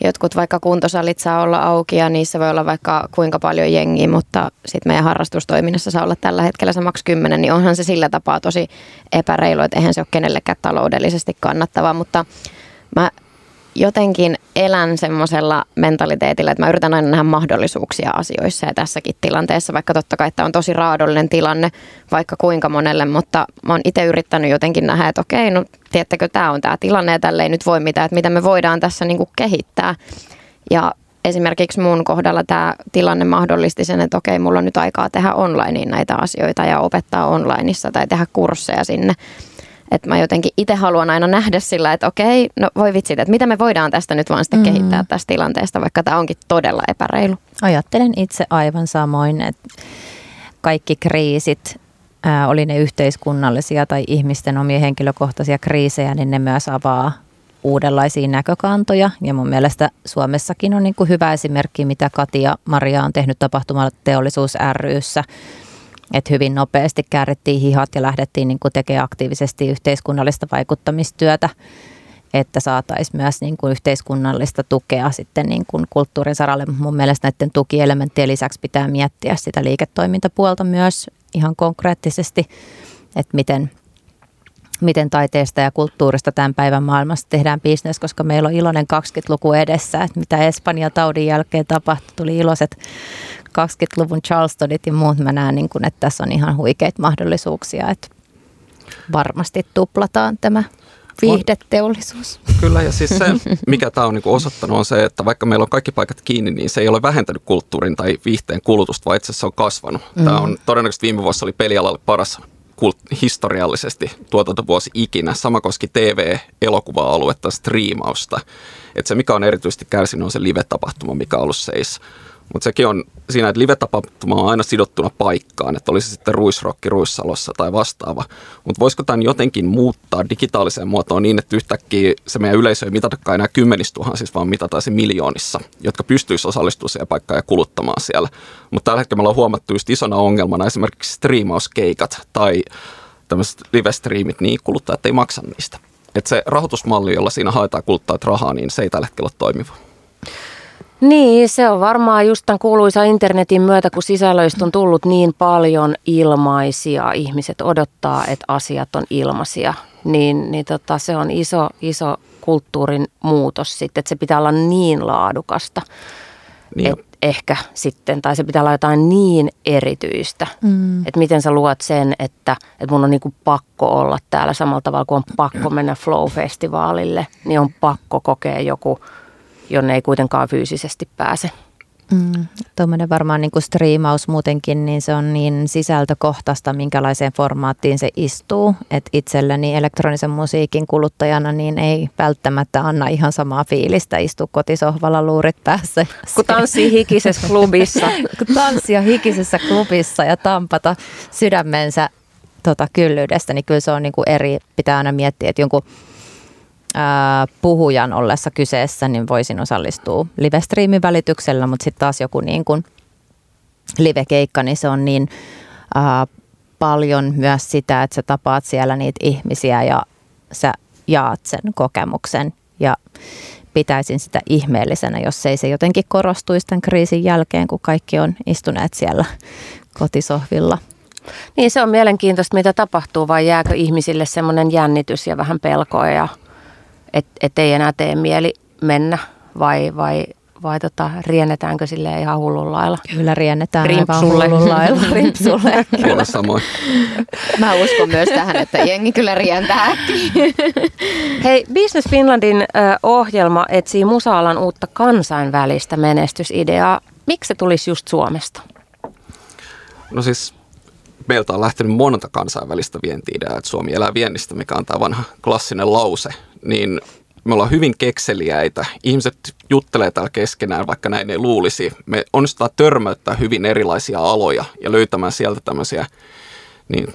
jotkut vaikka kuntosalit saa olla auki ja niissä voi olla vaikka kuinka paljon jengiä, mutta sitten meidän harrastustoiminnassa saa olla tällä hetkellä se maks 10, niin onhan se sillä tapaa tosi epäreilu, että eihän se ole kenellekään taloudellisesti kannattavaa, mutta mä jotenkin elän semmoisella mentaliteetillä, että mä yritän aina nähdä mahdollisuuksia asioissa ja tässäkin tilanteessa, vaikka totta kai tämä on tosi raadollinen tilanne vaikka kuinka monelle, mutta mä oon itse yrittänyt jotenkin nähdä, että okei, no tiedättekö, tämä on tämä tilanne ja tälle ei nyt voi mitään, että mitä me voidaan tässä niinku kehittää. Ja esimerkiksi mun kohdalla tämä tilanne mahdollisti sen, että okei, mulla on nyt aikaa tehdä online näitä asioita ja opettaa onlineissa tai tehdä kursseja sinne. Että mä jotenkin itse haluan aina nähdä sillä, että okei, no voi vitsit, että mitä me voidaan tästä nyt vaan sitten mm. kehittää tästä tilanteesta, vaikka tämä onkin todella epäreilu. Ajattelen itse aivan samoin, että kaikki kriisit, ää, oli ne yhteiskunnallisia tai ihmisten omia henkilökohtaisia kriisejä, niin ne myös avaa uudenlaisia näkökantoja. Ja mun mielestä Suomessakin on niin kuin hyvä esimerkki, mitä Katia Maria on tehnyt tapahtumateollisuus ryssä. Että hyvin nopeasti käärittiin hihat ja lähdettiin niin kuin tekemään aktiivisesti yhteiskunnallista vaikuttamistyötä että saataisiin myös niin kuin yhteiskunnallista tukea sitten niin kuin kulttuurin saralle. Mun mielestä näiden tukielementtien lisäksi pitää miettiä sitä liiketoimintapuolta myös ihan konkreettisesti, että miten, miten taiteesta ja kulttuurista tämän päivän maailmassa tehdään bisnes, koska meillä on iloinen 20-luku edessä, että mitä Espanja taudin jälkeen tapahtui, tuli iloiset 20-luvun Charlestonit ja muut. Mä näen, niin kuin, että tässä on ihan huikeita mahdollisuuksia, että varmasti tuplataan tämä viihdeteollisuus. Kyllä, ja siis se, mikä tämä on niin osoittanut, on se, että vaikka meillä on kaikki paikat kiinni, niin se ei ole vähentänyt kulttuurin tai viihteen kulutusta, vaan itse asiassa on kasvanut. Mm. Tämä on todennäköisesti viime vuosi oli pelialalle paras kult- historiallisesti tuotantovuosi ikinä. Sama koski TV-elokuva-aluetta, striimausta. Et se, mikä on erityisesti kärsinyt, on se live-tapahtuma, mikä on ollut seis. Mutta sekin on siinä, että live-tapahtuma on aina sidottuna paikkaan, että olisi sitten ruisrokki Ruissalossa tai vastaava. Mutta voisiko tämän jotenkin muuttaa digitaaliseen muotoon niin, että yhtäkkiä se meidän yleisö ei mitatakaan enää kymmenistuhansissa, vaan mitataan se miljoonissa, jotka pystyisi osallistumaan siihen paikkaan ja kuluttamaan siellä. Mutta tällä hetkellä me ollaan huomattu just isona ongelmana esimerkiksi striimauskeikat tai tämmöiset live-striimit, niin kuluttajat ei maksa niistä. Että se rahoitusmalli, jolla siinä haetaan kuluttajat rahaa, niin se ei tällä hetkellä ole toimiva. Niin, se on varmaan just tämän kuuluisa internetin myötä, kun sisällöistä on tullut niin paljon ilmaisia, ihmiset odottaa, että asiat on ilmaisia, niin, niin tota, se on iso, iso kulttuurin muutos sitten, että se pitää olla niin laadukasta, niin. että ehkä sitten, tai se pitää olla jotain niin erityistä, mm. että miten sä luot sen, että, että mun on niinku pakko olla täällä samalla tavalla kuin on pakko mennä Flow-festivaalille, niin on pakko kokea joku – jonne ei kuitenkaan fyysisesti pääse. Mm, Tuommoinen varmaan niin kuin striimaus muutenkin, niin se on niin sisältökohtaista, minkälaiseen formaattiin se istuu. Että itselleni elektronisen musiikin kuluttajana niin ei välttämättä anna ihan samaa fiilistä istua kotisohvalla luurit päässä. Kun tanssii hikisessä klubissa. Kun tanssia hikisessä klubissa ja tampata sydämensä tota, kyllyydestä, niin kyllä se on niin kuin eri. Pitää aina miettiä, että jonkun puhujan ollessa kyseessä, niin voisin osallistua live-striimin välityksellä, mutta sitten taas joku niin kuin live-keikka, niin se on niin ää, paljon myös sitä, että sä tapaat siellä niitä ihmisiä ja sä jaat sen kokemuksen ja pitäisin sitä ihmeellisenä, jos ei se jotenkin korostuisi tämän kriisin jälkeen, kun kaikki on istuneet siellä kotisohvilla. Niin se on mielenkiintoista, mitä tapahtuu, vai jääkö ihmisille semmoinen jännitys ja vähän pelkoa ja että et ei enää tee mieli mennä vai, vai, vai tota, riennetäänkö sille ihan hullun lailla? Kyllä riennetään Rimpsulle. aivan hullun lailla. Rimpsulle. Kyllä samoin. Mä uskon myös tähän, että jengi kyllä rientää. Hei, Business Finlandin ohjelma etsii musaalan uutta kansainvälistä menestysideaa. Miksi se tulisi just Suomesta? No siis meiltä on lähtenyt monta kansainvälistä vientiideaa, että Suomi elää viennistä, mikä on tämä vanha klassinen lause, niin me ollaan hyvin kekseliäitä. Ihmiset juttelee täällä keskenään, vaikka näin ei luulisi. Me onnistutaan törmäyttää hyvin erilaisia aloja ja löytämään sieltä tämmöisiä, niin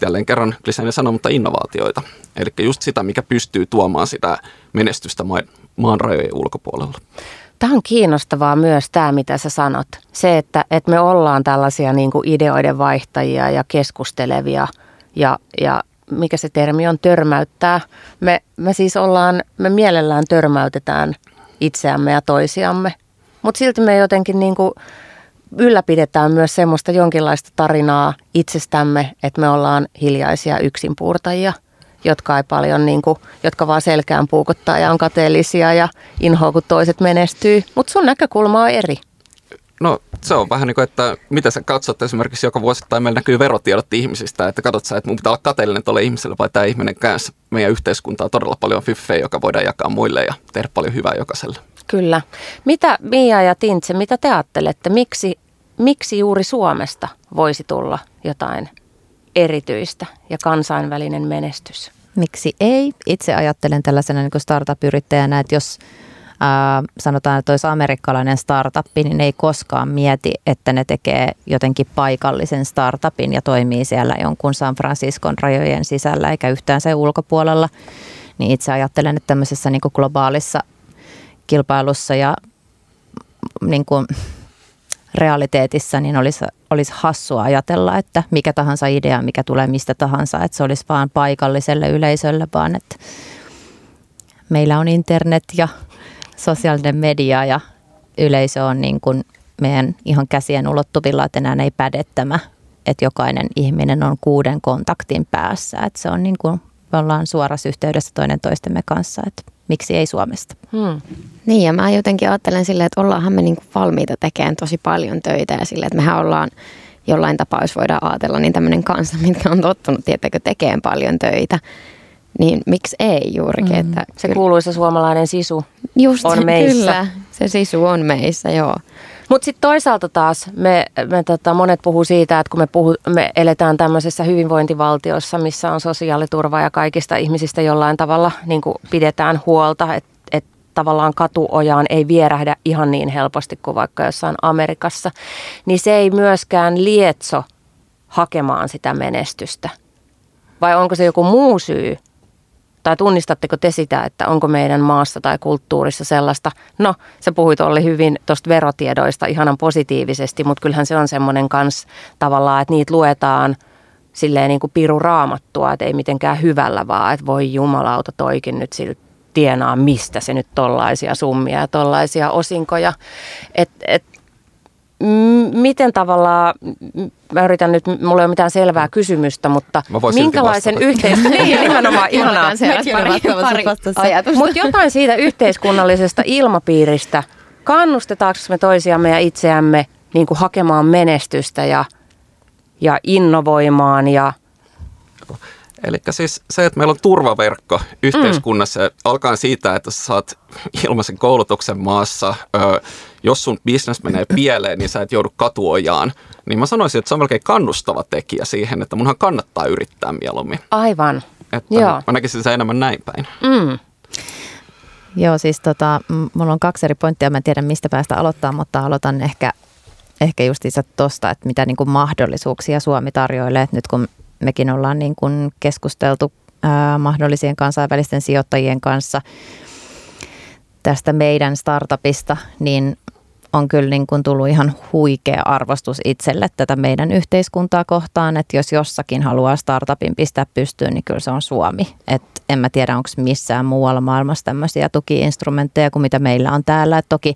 jälleen kerran kliseinen sana, mutta innovaatioita. Eli just sitä, mikä pystyy tuomaan sitä menestystä maan rajojen ulkopuolella. Tämä on kiinnostavaa myös tämä, mitä sä sanot. Se, että, että me ollaan tällaisia niin kuin ideoiden vaihtajia ja keskustelevia ja, ja mikä se termi on, törmäyttää. Me, me siis ollaan, me mielellään törmäytetään itseämme ja toisiamme, mutta silti me jotenkin niin kuin ylläpidetään myös semmoista jonkinlaista tarinaa itsestämme, että me ollaan hiljaisia yksinpuurtajia – jotka ei paljon, niin kuin, jotka vaan selkään puukottaa ja on kateellisia ja inhoa, kun toiset menestyy. Mutta sun näkökulma on eri. No se on vähän niin kuin, että mitä sä katsot esimerkiksi joka vuosittain meillä näkyy verotiedot ihmisistä, että katsot sä, että mun pitää olla kateellinen tuolle ihmiselle vai tämä ihminen käänsi meidän yhteiskuntaa todella paljon fyffejä, joka voidaan jakaa muille ja tehdä paljon hyvää jokaiselle. Kyllä. Mitä Mia ja Tintse, mitä te ajattelette, miksi, miksi juuri Suomesta voisi tulla jotain erityistä ja kansainvälinen menestys? Miksi ei? Itse ajattelen tällaisena niin startup-yrittäjänä, että jos ää, sanotaan, että olisi amerikkalainen startup, niin ne ei koskaan mieti, että ne tekee jotenkin paikallisen startupin ja toimii siellä jonkun San Franciscon rajojen sisällä eikä yhtään sen ulkopuolella. Niin itse ajattelen, että tämmöisessä niin globaalissa kilpailussa ja niin kuin realiteetissa, niin olisi, olisi hassua ajatella, että mikä tahansa idea, mikä tulee mistä tahansa, että se olisi vaan paikalliselle yleisölle, vaan että meillä on internet ja sosiaalinen media ja yleisö on niin kuin meidän ihan käsien ulottuvilla, että enää ei päde tämä, että jokainen ihminen on kuuden kontaktin päässä. Että se on niin kuin, me ollaan suorassa yhteydessä toinen toistemme kanssa, että miksi ei Suomesta. Hmm. Niin ja mä jotenkin ajattelen silleen, että ollaanhan me niin kuin valmiita tekemään tosi paljon töitä ja silleen, että mehän ollaan jollain tapaa, jos voidaan ajatella, niin tämmöinen kansa, mitkä on tottunut, tiettäkö, tekemään paljon töitä niin miksi ei juurikin. Mm. Että se kyllä, kuuluisa suomalainen sisu just, on meissä. Kyllä, se sisu on meissä, joo. Mutta sitten toisaalta taas me, me tota, monet puhuu siitä, että kun me, puhu, me eletään tämmöisessä hyvinvointivaltiossa, missä on sosiaaliturva ja kaikista ihmisistä jollain tavalla niin pidetään huolta, että et tavallaan katuojaan ei vierähdä ihan niin helposti kuin vaikka jossain Amerikassa, niin se ei myöskään lietso hakemaan sitä menestystä. Vai onko se joku muu syy, tai tunnistatteko te sitä, että onko meidän maassa tai kulttuurissa sellaista, no sä puhuit Olli hyvin tuosta verotiedoista ihanan positiivisesti, mutta kyllähän se on semmoinen kans tavallaan, että niitä luetaan silleen niin kuin piru raamattua, että ei mitenkään hyvällä vaan, että voi jumalauta toikin nyt siltä tienaa, mistä se nyt tollaisia summia ja tollaisia osinkoja. Et, et miten tavallaan, mä yritän nyt, mulla ei ole mitään selvää kysymystä, mutta minkälaisen yhteiskunnan, niin nimenomaan ihanaa, mutta jotain siitä yhteiskunnallisesta ilmapiiristä, kannustetaanko me toisiamme ja itseämme niin kuin hakemaan menestystä ja, ja innovoimaan ja Eli siis se, että meillä on turvaverkko yhteiskunnassa, mm. alkaa siitä, että sä saat ilmaisen koulutuksen maassa, ö, jos sun business menee pieleen, niin sä et joudu katuojaan. Niin mä sanoisin, että se on melkein kannustava tekijä siihen, että munhan kannattaa yrittää mieluummin. Aivan. Että Joo. Mä näkisin se enemmän näin päin. Mm. Joo, siis tota, mulla on kaksi eri pointtia. Mä en tiedä, mistä päästä aloittaa, mutta aloitan ehkä, ehkä justiinsa tosta, että mitä niin kuin mahdollisuuksia Suomi tarjoilee. Nyt kun mekin ollaan niin kuin keskusteltu ää, mahdollisien kansainvälisten sijoittajien kanssa tästä meidän startupista, niin on kyllä niin kuin tullut ihan huikea arvostus itselle tätä meidän yhteiskuntaa kohtaan, että jos jossakin haluaa startupin pistää pystyyn, niin kyllä se on Suomi. Et en mä tiedä, onko missään muualla maailmassa tämmöisiä tukiinstrumentteja kuin mitä meillä on täällä. Et toki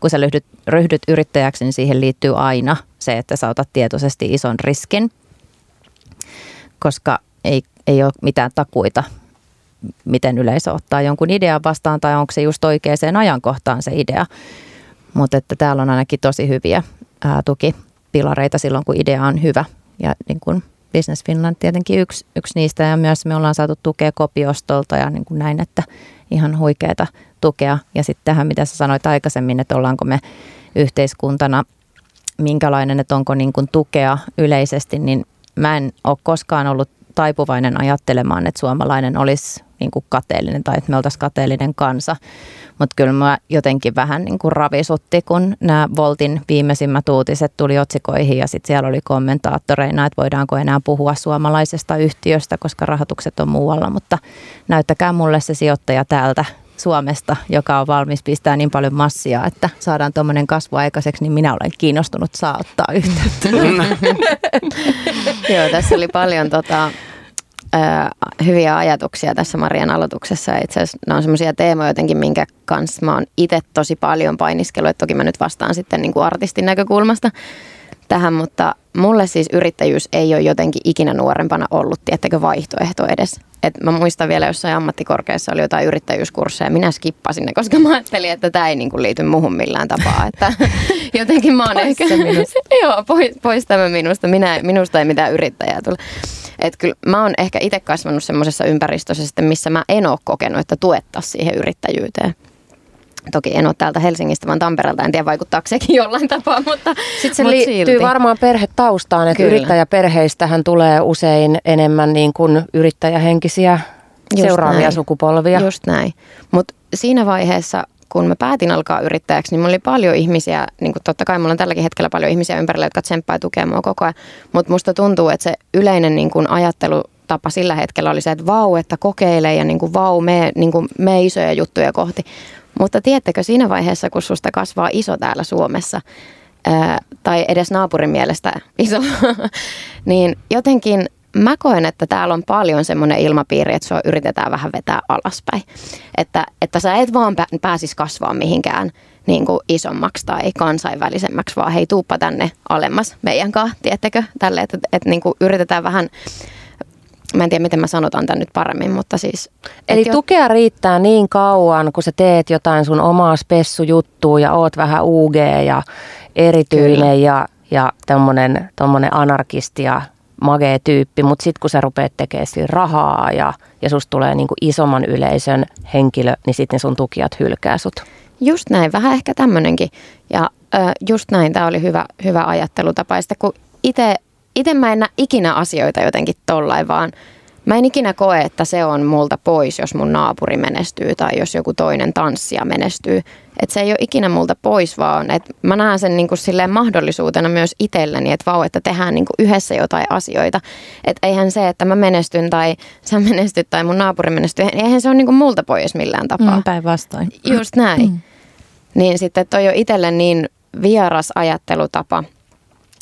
kun sä ryhdyt, ryhdyt yrittäjäksi, niin siihen liittyy aina se, että sä otat tietoisesti ison riskin, koska ei, ei ole mitään takuita miten yleisö ottaa jonkun idean vastaan tai onko se just oikeaan ajankohtaan se idea. Mutta että täällä on ainakin tosi hyviä ää, tukipilareita silloin, kun idea on hyvä. Ja niin kuin Business Finland tietenkin yksi, yksi niistä ja myös me ollaan saatu tukea kopiostolta ja niin kuin näin, että ihan huikeata tukea. Ja sitten tähän, mitä sä sanoit aikaisemmin, että ollaanko me yhteiskuntana minkälainen, että onko niin kuin tukea yleisesti, niin mä en ole koskaan ollut taipuvainen ajattelemaan, että suomalainen olisi niin kuin kateellinen tai että me oltaisiin kateellinen kansa. Mutta kyllä mä jotenkin vähän niin kuin ravisutti, kun nämä Voltin viimeisimmät uutiset tuli otsikoihin ja sitten siellä oli kommentaattoreina, että voidaanko enää puhua suomalaisesta yhtiöstä, koska rahoitukset on muualla. Mutta näyttäkää mulle se sijoittaja täältä Suomesta, joka on valmis pistää niin paljon massia, että saadaan tuommoinen kasvu aikaiseksi, niin minä olen kiinnostunut saa ottaa yhteyttä. Joo, tässä oli paljon tota, hyviä ajatuksia tässä Marian aloituksessa. Itse asiassa nämä on semmoisia teemoja jotenkin, minkä kanssa mä oon itse tosi paljon painiskellut. Toki mä nyt vastaan sitten niin kuin artistin näkökulmasta tähän, mutta mulle siis yrittäjyys ei ole jotenkin ikinä nuorempana ollut, tiettäkö vaihtoehto edes. Et mä muistan vielä jossain ammattikorkeassa oli jotain yrittäjyyskursseja, minä skippasin ne, koska mä ajattelin, että tämä ei niinku liity muuhun millään tapaa. Että jotenkin mä oon pois ehkä... Minusta. joo, pois, pois tämä minusta. Minä, minusta ei mitään yrittäjää tule. Et kyllä mä oon ehkä itse kasvanut semmoisessa ympäristössä, missä mä en ole kokenut, että tuettaisiin siihen yrittäjyyteen. Toki en ole täältä Helsingistä, vaan Tampereelta. En tiedä, vaikuttaako sekin jollain tapaa, mutta Sitten se mut liittyy silti. varmaan perhetaustaan, että Kyllä. yrittäjäperheistähän tulee usein enemmän niin kuin yrittäjähenkisiä Just seuraavia näin. sukupolvia. Just näin. Mutta siinä vaiheessa, kun mä päätin alkaa yrittäjäksi, niin mulla oli paljon ihmisiä, niin kuin totta kai mulla on tälläkin hetkellä paljon ihmisiä ympärillä, jotka tsemppaa ja tukee mua koko ajan. Mutta musta tuntuu, että se yleinen niin kuin ajattelutapa sillä hetkellä oli se, että vau, että kokeile ja niin kuin vau, me, niin kuin, me isoja juttuja kohti. Mutta tiedättekö, siinä vaiheessa, kun susta kasvaa iso täällä Suomessa, ää, tai edes naapurin mielestä iso, niin jotenkin mä koen, että täällä on paljon semmoinen ilmapiiri, että sua yritetään vähän vetää alaspäin. Että, että sä et vaan pä- pääsis kasvaa mihinkään niin kuin isommaksi tai kansainvälisemmäksi, vaan hei tuuppa tänne alemmas meidän kanssa, tiedättekö? Tälle, että, että niin kuin yritetään vähän, mä en tiedä miten mä sanotaan tämän nyt paremmin, mutta siis... Eli jo- tukea riittää niin kauan, kun sä teet jotain sun omaa spessujuttua ja oot vähän UG ja erityinen Kyllä. ja, ja tommonen, tommonen anarkisti ja magee tyyppi, mutta sitten kun sä rupeat tekemään rahaa ja, ja susta tulee niinku isomman yleisön henkilö, niin sitten sun tukijat hylkää sut. Just näin, vähän ehkä tämmöinenkin. Ja ö, just näin, tämä oli hyvä, hyvä ajattelutapa. Ja sitten kun itse, itse mä en näe ikinä asioita jotenkin tollain, vaan mä en ikinä koe, että se on multa pois, jos mun naapuri menestyy tai jos joku toinen tanssija menestyy. Että se ei ole ikinä multa pois, vaan että mä näen sen niin kuin silleen mahdollisuutena myös itselleni, että vau, että tehdään niin kuin yhdessä jotain asioita. Että eihän se, että mä menestyn tai sä menestyt tai mun naapuri menestyy, eihän se ole niin kuin multa pois millään tapaa. Mm, päinvastoin. Just näin. Mm. Niin sitten toi on itselle niin vieras ajattelutapa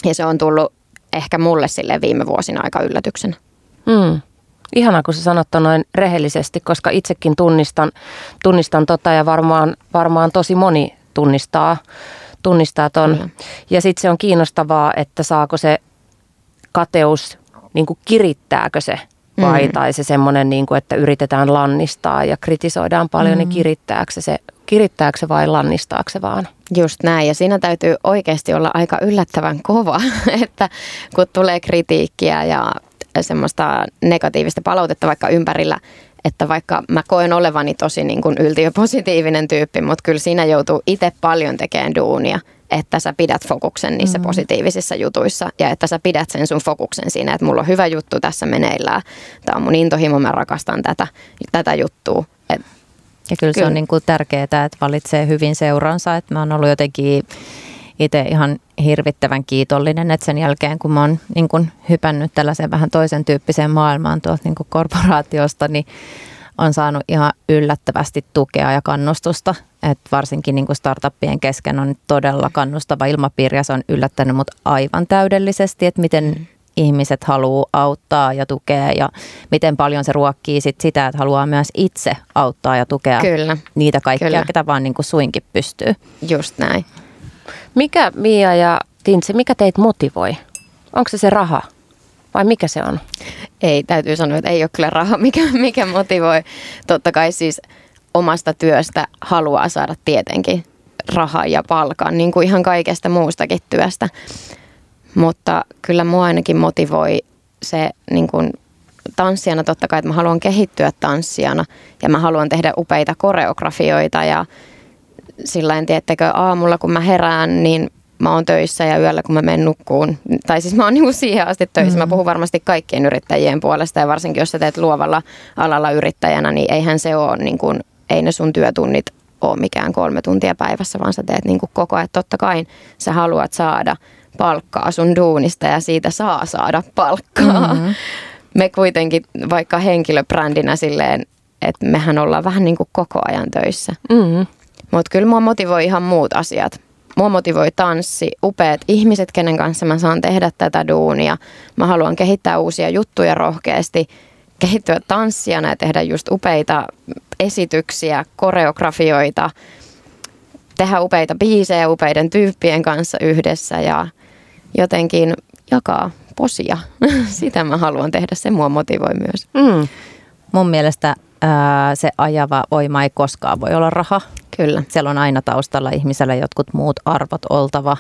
ja se on tullut ehkä mulle sille viime vuosina aika yllätyksenä. Mm. Ihanaa, kun sä sanot noin rehellisesti, koska itsekin tunnistan, tunnistan tota ja varmaan, varmaan tosi moni tunnistaa, tunnistaa ton. Kyllä. Ja sitten se on kiinnostavaa, että saako se kateus, niin kuin kirittääkö se vai Mm. tai se semmoinen, niin kuin, että yritetään lannistaa ja kritisoidaan paljon, mm. niin kirittääkö se, se, kirittääkö se vai lannistaako se vaan? Just näin ja siinä täytyy oikeasti olla aika yllättävän kova, että kun tulee kritiikkiä ja semmoista negatiivista palautetta vaikka ympärillä, että vaikka mä koen olevani tosi niin kuin yltiöpositiivinen tyyppi, mutta kyllä siinä joutuu itse paljon tekemään duunia, että sä pidät fokuksen niissä mm. positiivisissa jutuissa ja että sä pidät sen sun fokuksen siinä, että mulla on hyvä juttu tässä meneillään. Tämä on mun intohimo, mä rakastan tätä, tätä juttua. Et Ja kyllä, se Kyllä. on niin kuin tärkeää, että valitsee hyvin seuransa. Että mä oon ollut jotenkin itse ihan hirvittävän kiitollinen, että sen jälkeen kun mä oon niin kuin hypännyt tällaiseen vähän toisen tyyppiseen maailmaan tuolta niin korporaatiosta, niin on saanut ihan yllättävästi tukea ja kannustusta. Et varsinkin niin kuin startuppien kesken on todella kannustava ilmapiiri ja se on yllättänyt mut aivan täydellisesti, että miten ihmiset haluaa auttaa ja tukea ja miten paljon se ruokkii sit sitä, että haluaa myös itse auttaa ja tukea Kyllä. niitä kaikkia, Kyllä. ketä vaan niin kuin suinkin pystyy. just näin. Mikä Mia ja Tintse, mikä teitä motivoi? Onko se se raha vai mikä se on? Ei, täytyy sanoa, että ei ole kyllä raha, mikä, mikä motivoi. Totta kai siis omasta työstä haluaa saada tietenkin rahaa ja palkan, niin kuin ihan kaikesta muustakin työstä. Mutta kyllä mua ainakin motivoi se niin kuin tanssijana totta kai, että mä haluan kehittyä tanssijana ja mä haluan tehdä upeita koreografioita ja sillä en tiedättekö, aamulla kun mä herään, niin mä oon töissä ja yöllä kun mä menen nukkuun. Tai siis mä oon niinku siihen asti töissä. Mä puhun varmasti kaikkien yrittäjien puolesta ja varsinkin jos sä teet luovalla alalla yrittäjänä, niin eihän se ole niin kuin, ei ne sun työtunnit ole mikään kolme tuntia päivässä, vaan sä teet niin kuin koko ajan. Totta kai sä haluat saada palkkaa sun duunista ja siitä saa saada palkkaa. Mm-hmm. Me kuitenkin vaikka henkilöbrändinä silleen, että mehän ollaan vähän niin kuin koko ajan töissä. Mm. Mutta kyllä mua motivoi ihan muut asiat. Mua motivoi tanssi, upeat ihmiset, kenen kanssa mä saan tehdä tätä duunia. Mä haluan kehittää uusia juttuja rohkeasti, kehittyä tanssijana ja tehdä just upeita esityksiä, koreografioita, tehdä upeita biisejä upeiden tyyppien kanssa yhdessä ja jotenkin jakaa posia. Sitä mä haluan tehdä, se mua motivoi myös. Mm. Mun mielestä ää, se ajava voima ei koskaan voi olla raha. Kyllä. Siellä on aina taustalla ihmisellä jotkut muut arvot oltava.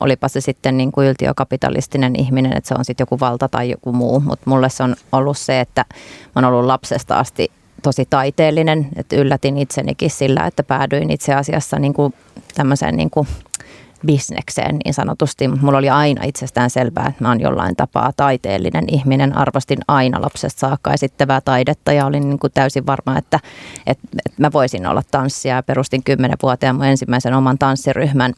Olipa se sitten niin kuin yltiökapitalistinen ihminen, että se on sitten joku valta tai joku muu. Mutta mulle se on ollut se, että mä oon ollut lapsesta asti tosi taiteellinen, että yllätin itsenikin sillä, että päädyin itse asiassa niin kuin tämmöiseen niin kuin bisnekseen niin sanotusti. Mulla oli aina itsestään selvää, että mä oon jollain tapaa taiteellinen ihminen. Arvostin aina lapsesta saakka esittävää taidetta ja olin niin kuin täysin varma, että, että, että mä voisin olla tanssia. Perustin kymmenen vuoteen mun ensimmäisen oman tanssiryhmän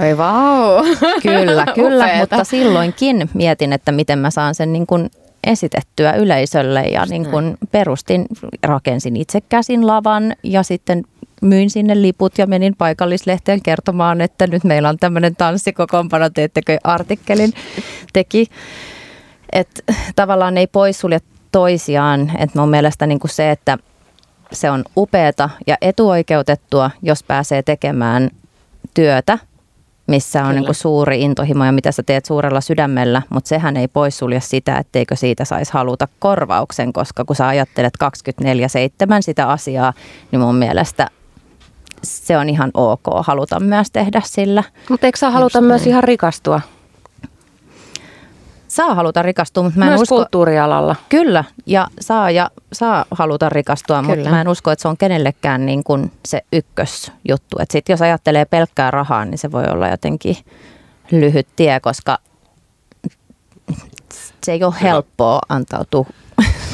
Oi vau. Kyllä, kyllä, mutta silloinkin mietin, että miten mä saan sen niin kuin esitettyä yleisölle ja niin kuin perustin, rakensin itse käsin lavan ja sitten myin sinne liput ja menin paikallislehteen kertomaan, että nyt meillä on tämmöinen tanssikokoonpano, teettekö artikkelin? Teki. Että tavallaan ei poissulje toisiaan, että mun mielestä niin kuin se, että se on upeata ja etuoikeutettua, jos pääsee tekemään työtä, missä on niin kuin suuri intohimo ja mitä sä teet suurella sydämellä, mutta sehän ei poissulje sitä, etteikö siitä saisi haluta korvauksen, koska kun sä ajattelet 24-7 sitä asiaa, niin mun mielestä se on ihan ok haluta myös tehdä sillä. Mutta eikö saa haluta myös ihan rikastua? Saa haluta rikastua, mutta mä en myös usko... kulttuurialalla. Kyllä, ja saa, ja saa haluta rikastua, Kyllä. mutta mä en usko, että se on kenellekään niin kuin se ykkösjuttu. Että sit jos ajattelee pelkkää rahaa, niin se voi olla jotenkin lyhyt tie, koska se ei ole helppoa antautua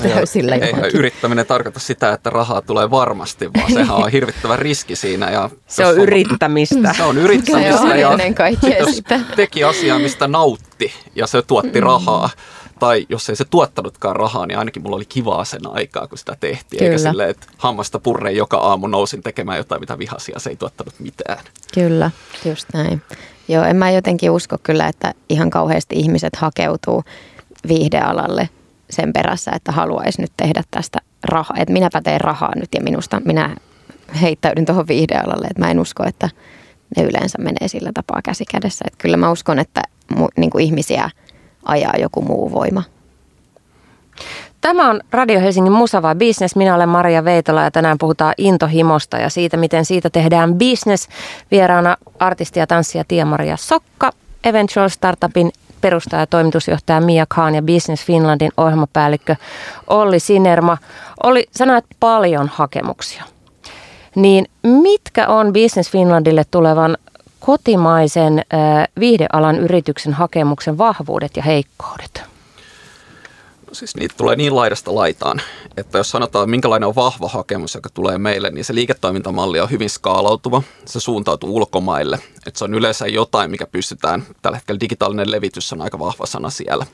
täysillä ei, ei yrittäminen tarkoita sitä, että rahaa tulee varmasti, vaan sehän on hirvittävä riski siinä. Ja se on yrittämistä. Se on yrittämistä. Se on ja ennen kaikkea jos sitä. teki asiaa, mistä nautti ja se tuotti mm. rahaa, tai jos ei se tuottanutkaan rahaa, niin ainakin mulla oli kivaa sen aikaa, kun sitä tehtiin. Kyllä. Eikä silleen, että hammasta purreen joka aamu nousin tekemään jotain, mitä vihasia, se ei tuottanut mitään. Kyllä, just näin. Joo, en mä jotenkin usko kyllä, että ihan kauheasti ihmiset hakeutuu viihdealalle sen perässä, että haluaisi nyt tehdä tästä rahaa. Että minäpä teen rahaa nyt ja minusta minä heittäydyn tuohon viihdealalle. Että mä en usko, että ne yleensä menee sillä tapaa käsi kädessä. Että kyllä mä uskon, että mu, niin kuin ihmisiä ajaa joku muu voima. Tämä on Radio Helsingin Musava Business. Minä olen Maria Veitola ja tänään puhutaan intohimosta ja siitä, miten siitä tehdään business. Vieraana artisti ja tanssija Tia-Maria Sokka, Eventual Startupin perustaja ja toimitusjohtaja Mia Khan ja Business Finlandin ohjelmapäällikkö Olli Sinerma. Oli, sanoit paljon hakemuksia. Niin mitkä on Business Finlandille tulevan kotimaisen viihdealan yrityksen hakemuksen vahvuudet ja heikkoudet? Siis niitä tulee niin laidasta laitaan, että jos sanotaan, minkälainen on vahva hakemus, joka tulee meille, niin se liiketoimintamalli on hyvin skaalautuva. Se suuntautuu ulkomaille. Että se on yleensä jotain, mikä pystytään, tällä hetkellä digitaalinen levitys on aika vahva sana siellä.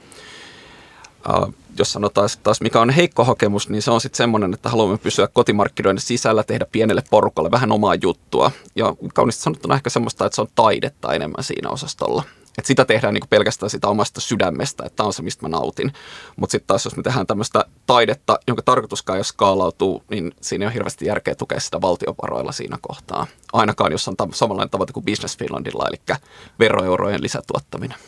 Jos sanotaan taas, mikä on heikko hakemus, niin se on sitten semmoinen, että haluamme pysyä kotimarkkinoiden sisällä, tehdä pienelle porukalle vähän omaa juttua. Ja kauniisti sanottuna ehkä semmoista, että se on taidetta enemmän siinä osastolla. Et sitä tehdään niin pelkästään sitä omasta sydämestä, että tämä on se, mistä mä nautin. Mutta sitten taas, jos me tehdään tämmöistä taidetta, jonka tarkoituskaan jos skaalautuu, niin siinä on hirveästi järkeä tukea sitä valtiovaroilla siinä kohtaa. Ainakaan, jos on tam- samanlainen tavoite kuin Business Finlandilla, eli veroeurojen lisätuottaminen.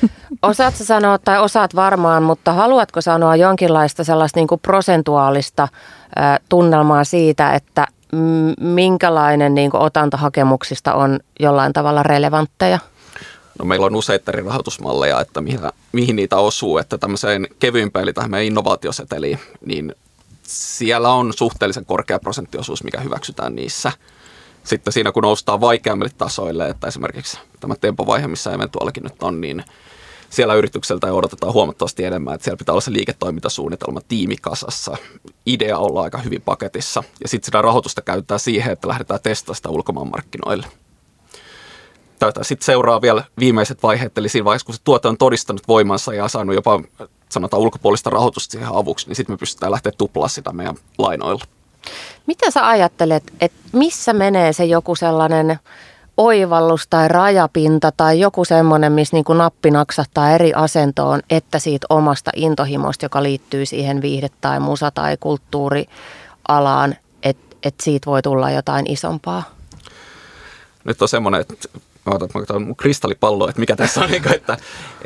Osaatko sanoa, tai osaat varmaan, mutta haluatko sanoa jonkinlaista sellaista niin kuin prosentuaalista äh, tunnelmaa siitä, että minkälainen niin kuin otantahakemuksista on jollain tavalla relevantteja? No meillä on useita eri rahoitusmalleja, että mihin, mihin niitä osuu, että tämmöiseen kevyimpään eli tähän meidän innovaatioseteliin, niin siellä on suhteellisen korkea prosenttiosuus, mikä hyväksytään niissä. Sitten siinä kun noustaan vaikeammille tasoille, että esimerkiksi tämä tempovaihe, missä eventuaalikin nyt on, niin siellä yritykseltä ei odotetaan huomattavasti enemmän, että siellä pitää olla se liiketoimintasuunnitelma tiimikasassa, idea olla aika hyvin paketissa. Ja sitten sitä rahoitusta käytetään siihen, että lähdetään testaamaan sitä ulkomaanmarkkinoille tätä sitten seuraa vielä viimeiset vaiheet, eli siinä vaiheessa, kun se tuote on todistanut voimansa ja saanut jopa sanotaan ulkopuolista rahoitusta siihen avuksi, niin sitten me pystytään lähteä tuplaa sitä meidän lainoilla. Mitä sä ajattelet, että missä menee se joku sellainen oivallus tai rajapinta tai joku semmoinen, missä niin kuin nappi naksahtaa eri asentoon, että siitä omasta intohimosta, joka liittyy siihen viihde- tai musa- tai kulttuurialaan, että, että siitä voi tulla jotain isompaa? Nyt on semmoinen, että mä otan, mä otan mun kristallipallo, että mikä tässä on, niin että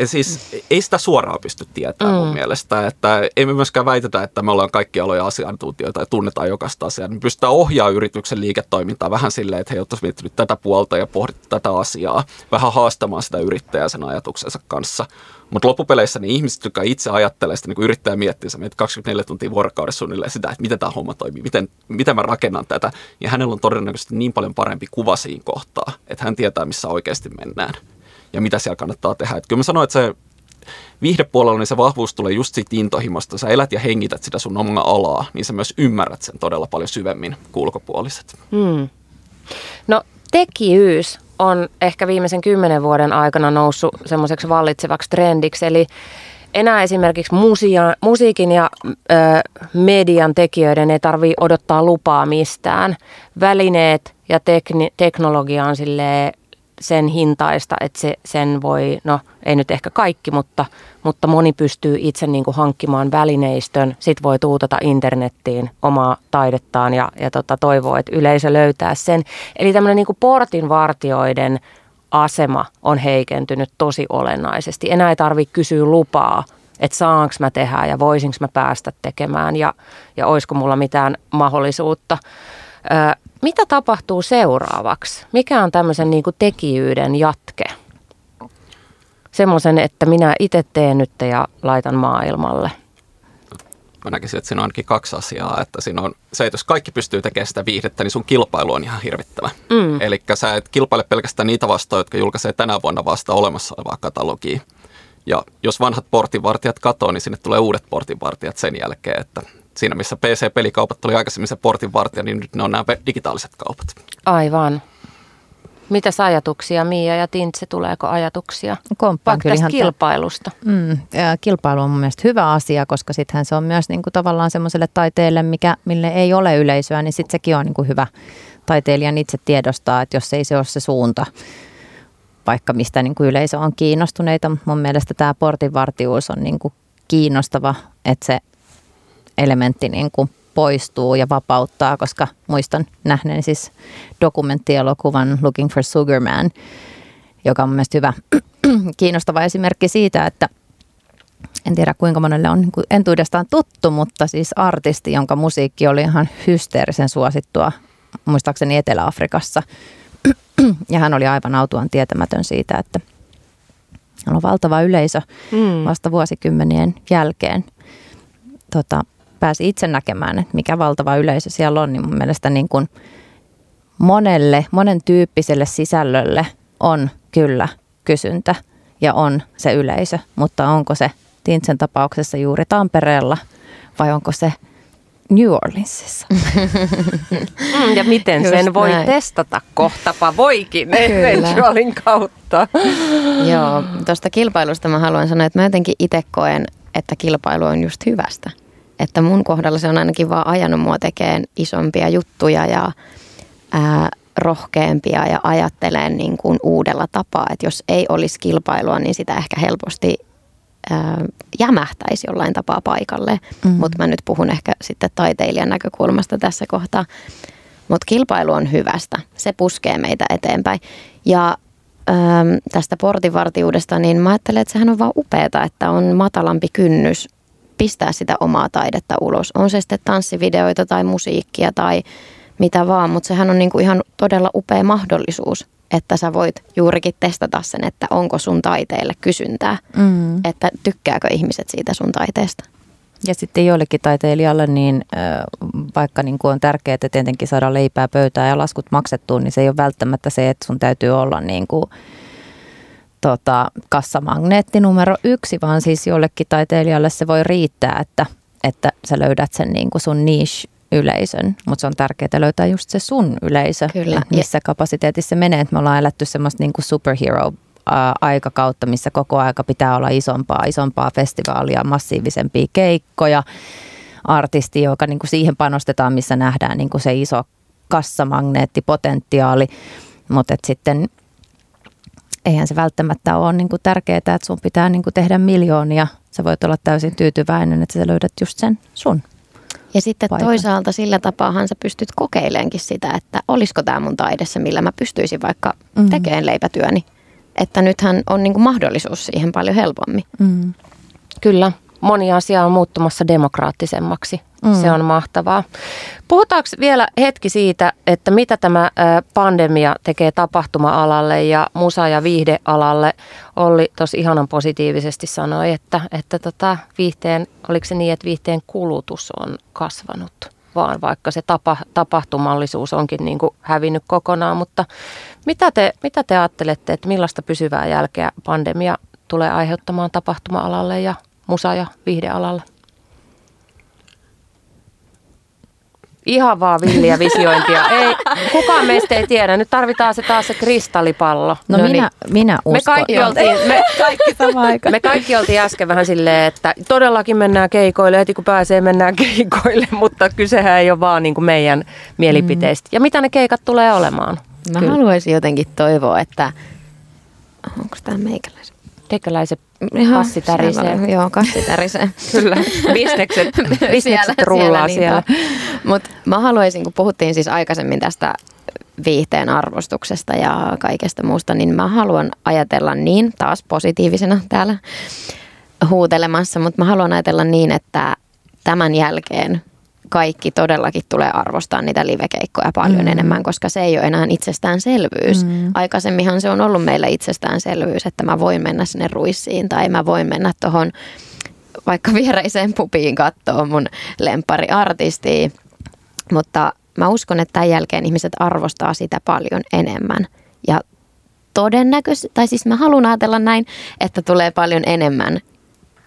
siis ei sitä suoraan pysty tietämään mm. mun mielestä, että ei me myöskään väitetä, että me ollaan kaikki aloja asiantuntijoita ja tunnetaan jokaista asiaa. Me pystytään ohjaamaan yrityksen liiketoimintaa vähän silleen, että he oltaisiin miettinyt tätä puolta ja pohdittu tätä asiaa, vähän haastamaan sitä yrittäjää sen ajatuksensa kanssa. Mutta loppupeleissä niin ihmiset, jotka itse ajattelee sitä, niin kuin yrittää miettiä, sä 24 tuntia vuorokaudessa suunnilleen sitä, että miten tämä homma toimii, miten, miten mä rakennan tätä. Ja hänellä on todennäköisesti niin paljon parempi kuva siinä kohtaa, että hän tietää, missä oikeasti mennään ja mitä siellä kannattaa tehdä. Et kyllä mä sanoin, että se viihdepuolella niin se vahvuus tulee just siitä intohimosta. Sä elät ja hengität sitä sun omaa alaa, niin sä myös ymmärrät sen todella paljon syvemmin kuin ulkopuoliset. Hmm. No tekijyys on ehkä viimeisen kymmenen vuoden aikana noussut semmoiseksi vallitsevaksi trendiksi. Eli enää esimerkiksi musia, musiikin ja ö, median tekijöiden ei tarvitse odottaa lupaa mistään. Välineet ja tekni, teknologia on silleen sen hintaista, että se, sen voi, no ei nyt ehkä kaikki, mutta, mutta moni pystyy itse niin kuin hankkimaan välineistön. Sitten voi tuutata internettiin omaa taidettaan ja, ja tota, toivoo, että yleisö löytää sen. Eli tämmöinen niin portinvartioiden asema on heikentynyt tosi olennaisesti. Enää ei tarvitse kysyä lupaa, että saanko mä tehdä ja voisinko mä päästä tekemään ja, ja olisiko mulla mitään mahdollisuutta. Ö, mitä tapahtuu seuraavaksi? Mikä on tämmöisen niin kuin tekijyyden jatke? Semmoisen, että minä itse teen nyt ja laitan maailmalle. Mä näkisin, että siinä on ainakin kaksi asiaa. Että siinä on se, että jos kaikki pystyy tekemään sitä viihdettä, niin sun kilpailu on ihan hirvittävä. Mm. Eli sä et kilpaile pelkästään niitä vastaan, jotka julkaisee tänä vuonna vasta olemassa olevaa katalogia. Ja jos vanhat portinvartijat katoo, niin sinne tulee uudet portinvartijat sen jälkeen, että siinä missä PC-pelikaupat tuli aikaisemmin se portin vartija, niin nyt ne on nämä digitaaliset kaupat. Aivan. Mitäs ajatuksia, Mia ja Tintse, tuleeko ajatuksia? Komppaan kyllä ihan kilpailusta. Mm, ja kilpailu on mun mielestä hyvä asia, koska sittenhän se on myös niin kuin tavallaan semmoiselle taiteelle, mikä, mille ei ole yleisöä, niin sitten sekin on niin kuin hyvä taiteilijan itse tiedostaa, että jos ei se ole se suunta, vaikka mistä niin kuin yleisö on kiinnostuneita. Mun mielestä tämä portinvartijuus on niin kuin kiinnostava, että se elementti niin kuin poistuu ja vapauttaa, koska muistan nähneen siis dokumenttielokuvan Looking for Sugar Man, joka on mielestäni hyvä kiinnostava esimerkki siitä, että en tiedä kuinka monelle on niin entuudestaan tuttu, mutta siis artisti, jonka musiikki oli ihan hysteerisen suosittua, muistaakseni Etelä-Afrikassa. Ja hän oli aivan autuaan tietämätön siitä, että hän on valtava yleisö mm. vasta vuosikymmenien jälkeen. Tota, pääsi itse näkemään, että mikä valtava yleisö siellä on, niin mun mielestä niin kuin monelle, monen tyyppiselle sisällölle on kyllä kysyntä ja on se yleisö, mutta onko se Tintsen tapauksessa juuri Tampereella vai onko se New Orleansissa. Mm, ja miten Just sen voi näin. testata kohtapa voikin eventualin kautta. Joo, tuosta kilpailusta mä haluan sanoa, että mä jotenkin itse koen, että kilpailu on just hyvästä että mun kohdalla se on ainakin vaan ajanut mua tekemään isompia juttuja ja ää, rohkeampia ja ajattelen niin kuin uudella tapaa. Että jos ei olisi kilpailua, niin sitä ehkä helposti ää, jämähtäisi jollain tapaa paikalle. Mm-hmm. Mutta mä nyt puhun ehkä sitten taiteilijan näkökulmasta tässä kohtaa. Mutta kilpailu on hyvästä. Se puskee meitä eteenpäin. Ja tästä portinvartijuudesta, niin mä ajattelen, että sehän on vaan upeeta, että on matalampi kynnys pistää sitä omaa taidetta ulos. On se sitten tanssivideoita tai musiikkia tai mitä vaan, mutta sehän on niinku ihan todella upea mahdollisuus, että sä voit juurikin testata sen, että onko sun taiteelle kysyntää, mm. että tykkääkö ihmiset siitä sun taiteesta. Ja sitten joillekin taiteilijalle, niin vaikka niin kuin on tärkeää, että tietenkin saada leipää pöytään ja laskut maksettua, niin se ei ole välttämättä se, että sun täytyy olla niin kuin tota, kassamagneetti numero yksi, vaan siis jollekin taiteilijalle se voi riittää, että, että sä löydät sen niin kuin sun niche yleisön, mutta se on tärkeää löytää just se sun yleisö, Kyllä. missä kapasiteetissa se menee. Että me ollaan eletty semmoista niin kuin superhero aikakautta, missä koko aika pitää olla isompaa, isompaa festivaalia, massiivisempia keikkoja, artisti, joka niin kuin siihen panostetaan, missä nähdään niin kuin se iso kassamagneettipotentiaali, mutta sitten eihän se välttämättä ole niin kuin tärkeää, että sun pitää niin kuin tehdä miljoonia. Sä voit olla täysin tyytyväinen, että sä löydät just sen sun. Ja sitten paikan. toisaalta sillä tapaahan sä pystyt kokeileenkin sitä, että olisiko tämä mun taidessa, millä mä pystyisin vaikka mm. tekemään leipätyöni. Että nythän on niin kuin mahdollisuus siihen paljon helpommin. Mm. Kyllä, moni asia on muuttumassa demokraattisemmaksi. Mm. Se on mahtavaa. Puhutaanko vielä hetki siitä, että mitä tämä pandemia tekee tapahtuma-alalle ja musa- ja viihdealalle? Olli tuossa ihanan positiivisesti sanoi, että, että tota, viihteen, oliko se niin, että viihteen kulutus on kasvanut? vaan, vaikka se tapa, tapahtumallisuus onkin niin kuin hävinnyt kokonaan. Mutta mitä te, mitä te ajattelette, että millaista pysyvää jälkeä pandemia tulee aiheuttamaan tapahtuma-alalle ja musa- ja viihdealalle? Ihan vaan villiä visiointia. Ei, kukaan meistä ei tiedä. Nyt tarvitaan se taas se kristallipallo. No, no minä, niin. minä uskon. Me kaikki, oltiin, me, kaikki me kaikki oltiin äsken vähän silleen, että todellakin mennään keikoille. Heti kun pääsee, mennään keikoille. Mutta kysehän ei ole vaan niin kuin meidän mielipiteistä. Mm. Ja mitä ne keikat tulee olemaan? Mä Kyllä. haluaisin jotenkin toivoa, että... Onko tämä meikäläisen? Teikäläiset kassi tärisee. Joo, kassi tärisee. Kyllä, bisnekset, bisnekset rullaa siellä. siellä. Mutta mä haluaisin, kun puhuttiin siis aikaisemmin tästä viihteen arvostuksesta ja kaikesta muusta, niin mä haluan ajatella niin, taas positiivisena täällä huutelemassa, mutta mä haluan ajatella niin, että tämän jälkeen kaikki todellakin tulee arvostaa niitä livekeikkoja paljon mm. enemmän, koska se ei ole enää itsestäänselvyys. Mm. Aikaisemminhan se on ollut meillä itsestäänselvyys, että mä voin mennä sinne ruissiin tai mä voin mennä tuohon vaikka viereiseen pupiin katsoa mun lempariartistia. Mutta mä uskon, että tämän jälkeen ihmiset arvostaa sitä paljon enemmän. Ja todennäköisesti, tai siis mä haluan ajatella näin, että tulee paljon enemmän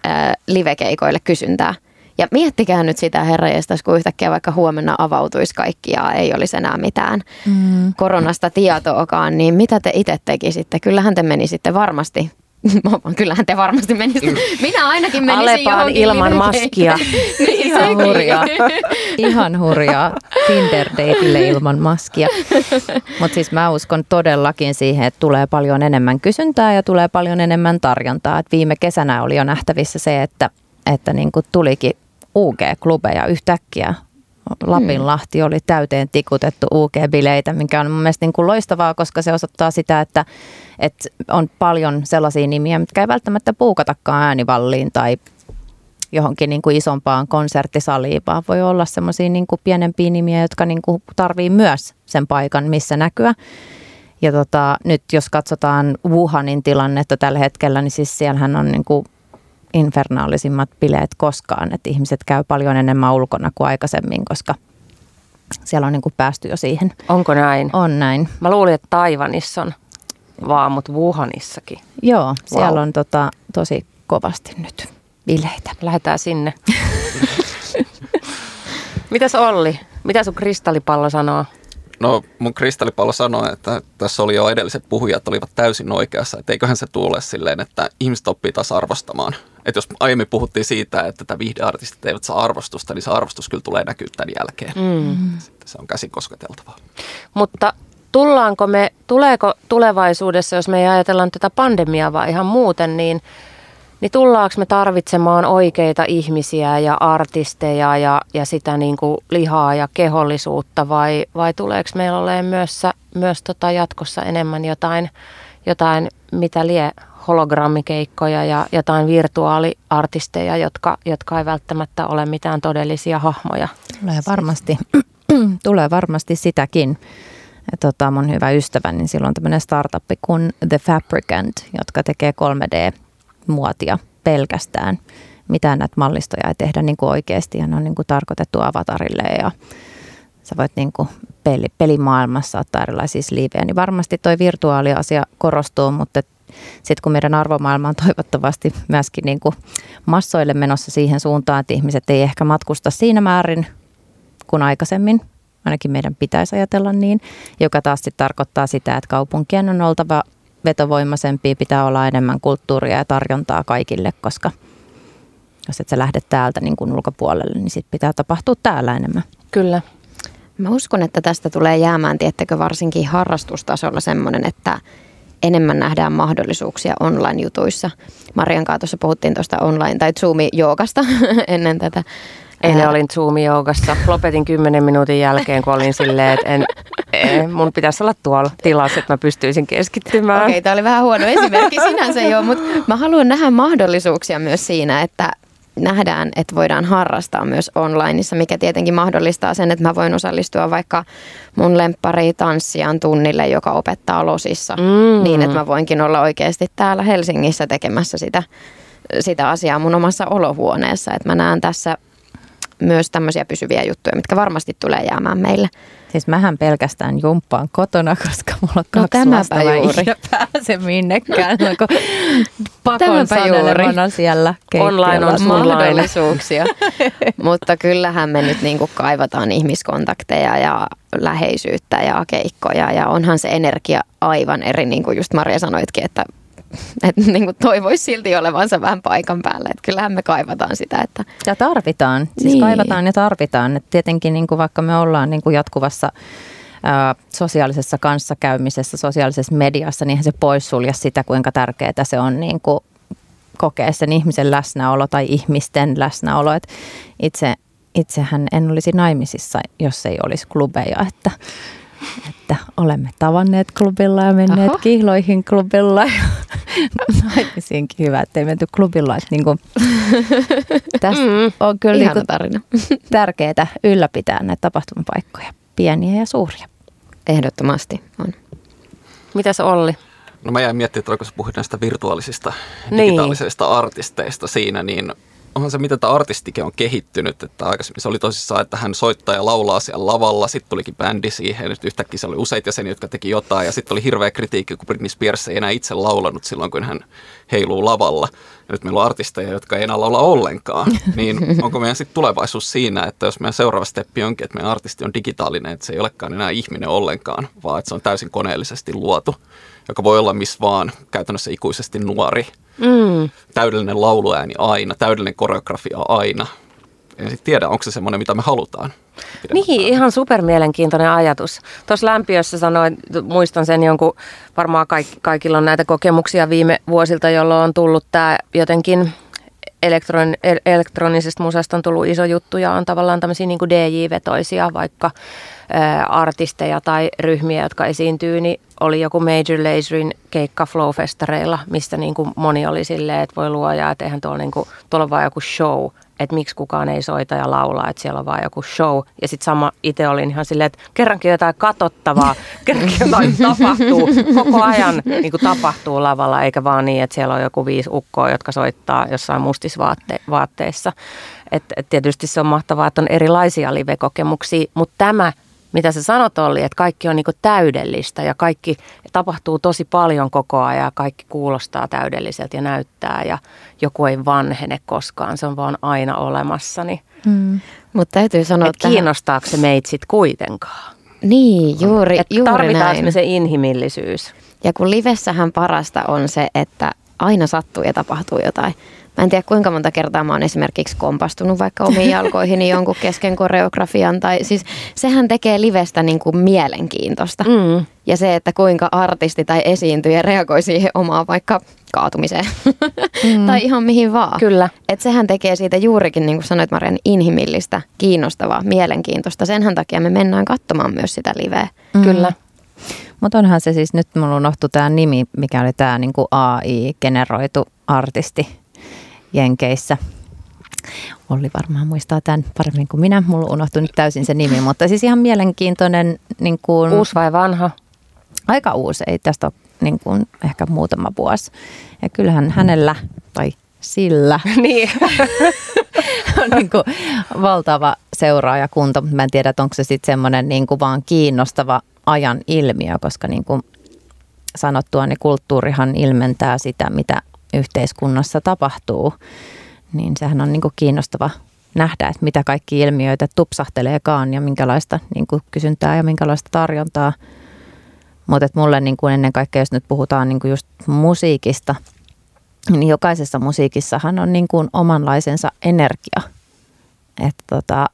äh, livekeikoille kysyntää – ja miettikää nyt sitä herrajestas, kun yhtäkkiä vaikka huomenna avautuisi kaikki ja ei olisi enää mitään mm. koronasta tietoakaan, niin mitä te itse tekisitte? Kyllähän te menisitte varmasti Kyllähän te varmasti menisitte. Minä ainakin menisin Alepaan ilman maskia. niin, Ihan hurjaa. Ihan hurjaa. tinder ilman maskia. Mutta siis mä uskon todellakin siihen, että tulee paljon enemmän kysyntää ja tulee paljon enemmän tarjontaa. Et viime kesänä oli jo nähtävissä se, että, että niinku tulikin UG-klubeja yhtäkkiä. Lapinlahti oli täyteen tikutettu UG-bileitä, mikä on mun mielestä niin kuin loistavaa, koska se osoittaa sitä, että, että on paljon sellaisia nimiä, mitkä ei välttämättä puukatakaan äänivalliin tai johonkin niin kuin isompaan konserttisaliin, vaan voi olla semmoisia niin kuin pienempiä nimiä, jotka niin kuin tarvii myös sen paikan, missä näkyä. Ja tota, nyt jos katsotaan Wuhanin tilannetta tällä hetkellä, niin siis siellähän on niin kuin infernaalisimmat bileet koskaan, että ihmiset käy paljon enemmän ulkona kuin aikaisemmin, koska siellä on niin kuin päästy jo siihen. Onko näin? On näin. Mä luulin, että Taivanissa on vaan, mutta Wuhanissakin. Joo, wow. siellä on tota, tosi kovasti nyt bileitä. Lähdetään sinne. Mitäs Olli? Mitä sun kristallipallo sanoo? No mun kristallipallo sanoi, että tässä oli jo edelliset puhujat olivat täysin oikeassa, että eiköhän se tule silleen, että ihmiset oppii taas arvostamaan. Että jos aiemmin puhuttiin siitä, että tätä viihdeartistit eivät saa arvostusta, niin se arvostus kyllä tulee näkyä tämän jälkeen. Mm. Sitten se on käsin kosketeltavaa. Mutta tullaanko me, tuleeko tulevaisuudessa, jos me ei ajatellaan tätä pandemiaa vaan ihan muuten, niin – niin tullaanko me tarvitsemaan oikeita ihmisiä ja artisteja ja, ja sitä niin kuin lihaa ja kehollisuutta vai, vai tuleeko meillä olemaan myös, myös tota jatkossa enemmän jotain, jotain mitä lie hologrammikeikkoja ja jotain virtuaaliartisteja, jotka, jotka ei välttämättä ole mitään todellisia hahmoja. Tulee varmasti, tulee varmasti sitäkin. Tota, mun hyvä ystäväni, niin silloin tämmöinen startup kuin The Fabricant, jotka tekee 3D muotia pelkästään. Mitään näitä mallistoja ei tehdä niin kuin oikeasti ja ne on niin kuin tarkoitettu avatarille ja sä voit niin kuin peli, pelimaailmassa ottaa erilaisia liivejä, niin varmasti toi virtuaaliasia korostuu, mutta sitten kun meidän arvomaailma on toivottavasti myöskin niin kuin massoille menossa siihen suuntaan, että ihmiset ei ehkä matkusta siinä määrin kuin aikaisemmin, ainakin meidän pitäisi ajatella niin, joka taas sitten tarkoittaa sitä, että kaupunkien on oltava vetovoimaisempia, pitää olla enemmän kulttuuria ja tarjontaa kaikille, koska jos et sä lähde täältä niin kuin ulkopuolelle, niin sit pitää tapahtua täällä enemmän. Kyllä. Mä uskon, että tästä tulee jäämään, tiettäkö, varsinkin harrastustasolla semmoinen, että enemmän nähdään mahdollisuuksia online-jutuissa. Marian kanssa tuossa puhuttiin tuosta online- tai Zoom-joogasta ennen tätä Eilen Ää... olin Zoom-joogassa. Lopetin kymmenen minuutin jälkeen, kun olin silleen, että en, en, mun pitäisi olla tuolla tilassa, että mä pystyisin keskittymään. Okei, okay, tämä oli vähän huono esimerkki sinänsä jo, mutta mä haluan nähdä mahdollisuuksia myös siinä, että nähdään, että voidaan harrastaa myös onlineissa, mikä tietenkin mahdollistaa sen, että mä voin osallistua vaikka mun lemppari tanssijan tunnille, joka opettaa losissa, mm. niin että mä voinkin olla oikeasti täällä Helsingissä tekemässä sitä, sitä asiaa mun omassa olohuoneessa. Että mä näen tässä myös tämmöisiä pysyviä juttuja, mitkä varmasti tulee jäämään meille. Siis mähän pelkästään jumppaan kotona, koska mulla on no, kaksi no, lasta juuri. ja pääse minnekään. Onko pakon juuri. siellä Online on mahdollisuuksia. Mutta kyllähän me nyt niinku kaivataan ihmiskontakteja ja läheisyyttä ja keikkoja. Ja onhan se energia aivan eri, niin kuin just Maria sanoitkin, että että niin kuin toivoisi silti olevansa vähän paikan päällä. Että kyllähän me kaivataan sitä. Että... Ja tarvitaan. Siis niin. kaivataan ja tarvitaan. Et tietenkin niin kuin vaikka me ollaan niin kuin jatkuvassa ää, sosiaalisessa kanssakäymisessä, sosiaalisessa mediassa, niin se poissulje sitä, kuinka tärkeää se on niin kuin kokea sen ihmisen läsnäolo tai ihmisten läsnäolo. Et itse, itsehän en olisi naimisissa, jos ei olisi klubeja, että että olemme tavanneet klubilla ja menneet Oho. kihloihin klubilla ja naimisiinkin hyvä, ettei menty klubilla. Että niin kuin, tässä mm, on kyllä niin kuin tarina. tärkeää ylläpitää näitä tapahtumapaikkoja, pieniä ja suuria. Ehdottomasti on. Mitäs Olli? No mä jäin miettimään, että kun puhuit näistä virtuaalisista digitaalisista niin. artisteista siinä, niin onhan se, miten tämä artistikin on kehittynyt, että aikaisemmin se oli tosissaan, että hän soittaa ja laulaa siellä lavalla, sitten tulikin bändi siihen, nyt yhtäkkiä se oli useita jäseniä, jotka teki jotain, ja sitten oli hirveä kritiikki, kun Britney Spears ei enää itse laulanut silloin, kun hän heiluu lavalla. Ja nyt meillä on artisteja, jotka ei enää laula ollenkaan. Niin onko meidän sitten tulevaisuus siinä, että jos meidän seuraava steppi onkin, että meidän artisti on digitaalinen, että se ei olekaan enää ihminen ollenkaan, vaan että se on täysin koneellisesti luotu, joka voi olla missä vaan, käytännössä ikuisesti nuori – Mm. Täydellinen lauluääni aina, täydellinen koreografia aina. En sitten tiedä, onko se semmoinen, mitä me halutaan. Niin, ihan super mielenkiintoinen ajatus. Tuossa lämpiössä sanoin, muistan sen jonkun, varmaan kaikki, kaikilla on näitä kokemuksia viime vuosilta, jolloin on tullut tämä jotenkin elektron, elektronisesta musasta on tullut iso juttu ja on tavallaan tämmöisiä niin DJ-vetoisia, vaikka artisteja tai ryhmiä, jotka esiintyy, niin oli joku Major Laserin keikka Flow-festareilla, mistä niin kuin moni oli silleen, että voi luoja, että eihän tuolla, niin kuin, tuolla on vaan joku show, että miksi kukaan ei soita ja laulaa, että siellä on vaan joku show. Ja sitten sama itse olin ihan silleen, että kerrankin jotain katottavaa, kerrankin jotain tapahtuu, koko ajan niin kuin tapahtuu lavalla, eikä vaan niin, että siellä on joku viisi ukkoa, jotka soittaa jossain mustisvaatteissa. Et, et tietysti se on mahtavaa, että on erilaisia live-kokemuksia, mutta tämä – mitä sä sanot oli, että kaikki on niinku täydellistä ja kaikki tapahtuu tosi paljon koko ajan ja kaikki kuulostaa täydelliseltä ja näyttää ja joku ei vanhene koskaan, se on vaan aina olemassa. Niin. Mm. Mutta täytyy sanoa, että kiinnostaako se meitä sitten kuitenkaan? Niin, juuri, että juuri tarvitaan näin. se inhimillisyys. Ja kun livessähän parasta on se, että aina sattuu ja tapahtuu jotain. Mä en tiedä kuinka monta kertaa mä oon esimerkiksi kompastunut vaikka omiin jalkoihin jonkun kesken koreografian. Tai siis sehän tekee livestä niin kuin mielenkiintoista. Mm. Ja se, että kuinka artisti tai esiintyjä reagoi siihen omaan vaikka kaatumiseen. Mm. tai ihan mihin vaan. Kyllä. Et sehän tekee siitä juurikin, niin kuin sanoit Marian, inhimillistä, kiinnostavaa, mielenkiintoista. Senhän takia me mennään katsomaan myös sitä liveä. Mm. Kyllä. Mutta onhan se siis, nyt mulla unohtui tämä nimi, mikä oli tämä niinku AI-generoitu artisti Jenkeissä. Olli varmaan muistaa tämän paremmin kuin minä. Mulla unohtui nyt täysin se nimi, mutta siis ihan mielenkiintoinen. Niin kuin, uusi vai vanha? Aika uusi, ei tästä ole niin kuin ehkä muutama vuosi. Ja kyllähän hänellä, tai sillä, niin. on niin kuin valtava seuraajakunta, mutta mä en tiedä, onko se sitten semmoinen niin kuin vaan kiinnostava ajan ilmiö, koska niin kuin sanottua, niin kulttuurihan ilmentää sitä, mitä yhteiskunnassa tapahtuu, niin sehän on niin kuin kiinnostava nähdä, että mitä kaikki ilmiöitä tupsahteleekaan ja minkälaista niin kuin kysyntää ja minkälaista tarjontaa. Mutta mulle niin kuin ennen kaikkea, jos nyt puhutaan niin kuin just musiikista, niin jokaisessa musiikissahan on niin kuin omanlaisensa energia. Että tota,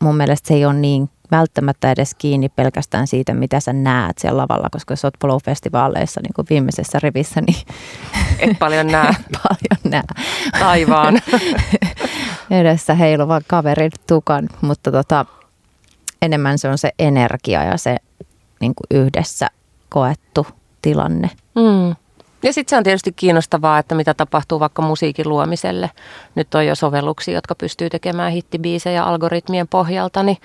mun mielestä se ei ole niin välttämättä edes kiinni pelkästään siitä, mitä sä näet siellä lavalla, koska jos oot Flow-festivaaleissa niin kuin viimeisessä rivissä, niin et paljon näe. paljon näe. Taivaan. Edessä heiluvan kaverin tukan, mutta tota, enemmän se on se energia ja se niin kuin yhdessä koettu tilanne. Mm. Ja sitten se on tietysti kiinnostavaa, että mitä tapahtuu vaikka musiikin luomiselle. Nyt on jo sovelluksia, jotka pystyy tekemään hittibiisejä algoritmien pohjalta, niin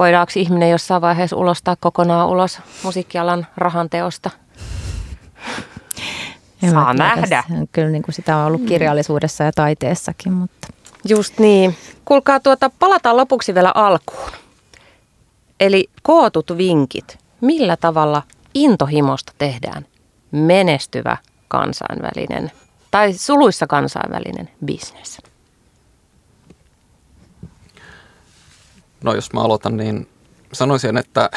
voidaanko ihminen jossain vaiheessa ulostaa kokonaan ulos musiikkialan rahanteosta? Saa nähdä. Kyllä niin kuin sitä on ollut kirjallisuudessa ja taiteessakin, mutta... Just niin. Kuulkaa, tuota, palataan lopuksi vielä alkuun. Eli kootut vinkit. Millä tavalla intohimosta tehdään menestyvä kansainvälinen tai suluissa kansainvälinen bisnes? No jos mä aloitan, niin sanoisin, että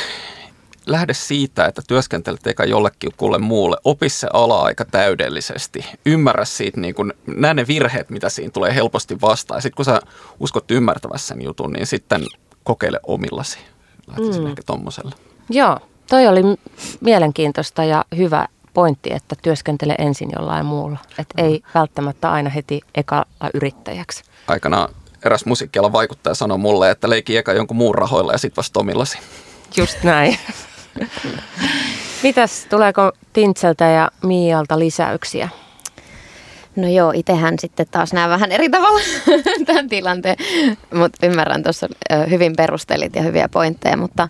lähde siitä, että työskentelet eikä jollekin kuule muulle. Opi se ala aika täydellisesti. Ymmärrä siitä, niin kun, näe ne virheet, mitä siinä tulee helposti vastaan. Ja sitten kun sä uskot ymmärtävässä sen jutun, niin sitten kokeile omillasi. Lähtisin mm. ehkä tommoselle. Joo, toi oli mielenkiintoista ja hyvä pointti, että työskentele ensin jollain muulla. Että mm. ei välttämättä aina heti ekalla yrittäjäksi. Aikana eräs musiikkialan vaikuttaja sanoi mulle, että leiki eka jonkun muun rahoilla ja sitten vasta omillasi. Just näin. Mitäs, tuleeko Tintseltä ja Miialta lisäyksiä? No joo, itsehän sitten taas näen vähän eri tavalla tämän tilanteen, mutta ymmärrän tuossa hyvin perustelit ja hyviä pointteja, mutta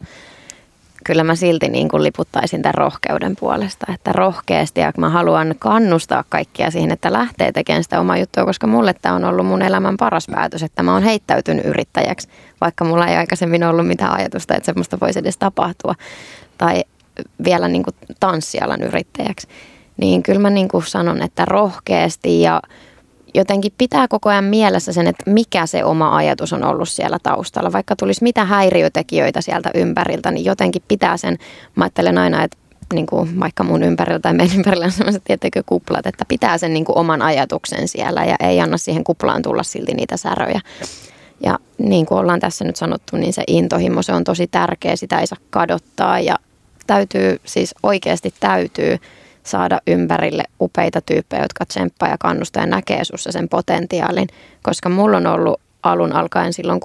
kyllä mä silti niin kuin liputtaisin tämän rohkeuden puolesta, että rohkeasti ja mä haluan kannustaa kaikkia siihen, että lähtee tekemään sitä omaa juttua, koska mulle tämä on ollut mun elämän paras päätös, että mä oon heittäytynyt yrittäjäksi, vaikka mulla ei aikaisemmin ollut mitään ajatusta, että semmoista voisi edes tapahtua tai vielä niin kuin tanssialan yrittäjäksi. Niin kyllä mä niin kuin sanon, että rohkeasti ja jotenkin pitää koko ajan mielessä sen, että mikä se oma ajatus on ollut siellä taustalla. Vaikka tulisi mitä häiriötekijöitä sieltä ympäriltä, niin jotenkin pitää sen, mä ajattelen aina, että niin kuin vaikka mun ympärillä tai meidän ympärillä on sellaiset tietenkin kuplat, että pitää sen niin kuin oman ajatuksen siellä ja ei anna siihen kuplaan tulla silti niitä säröjä. Ja niin kuin ollaan tässä nyt sanottu, niin se intohimo, se on tosi tärkeä, sitä ei saa kadottaa ja täytyy, siis oikeasti täytyy saada ympärille upeita tyyppejä, jotka tsemppaa ja kannustaa ja näkee sussa sen potentiaalin. Koska mulla on ollut alun alkaen silloin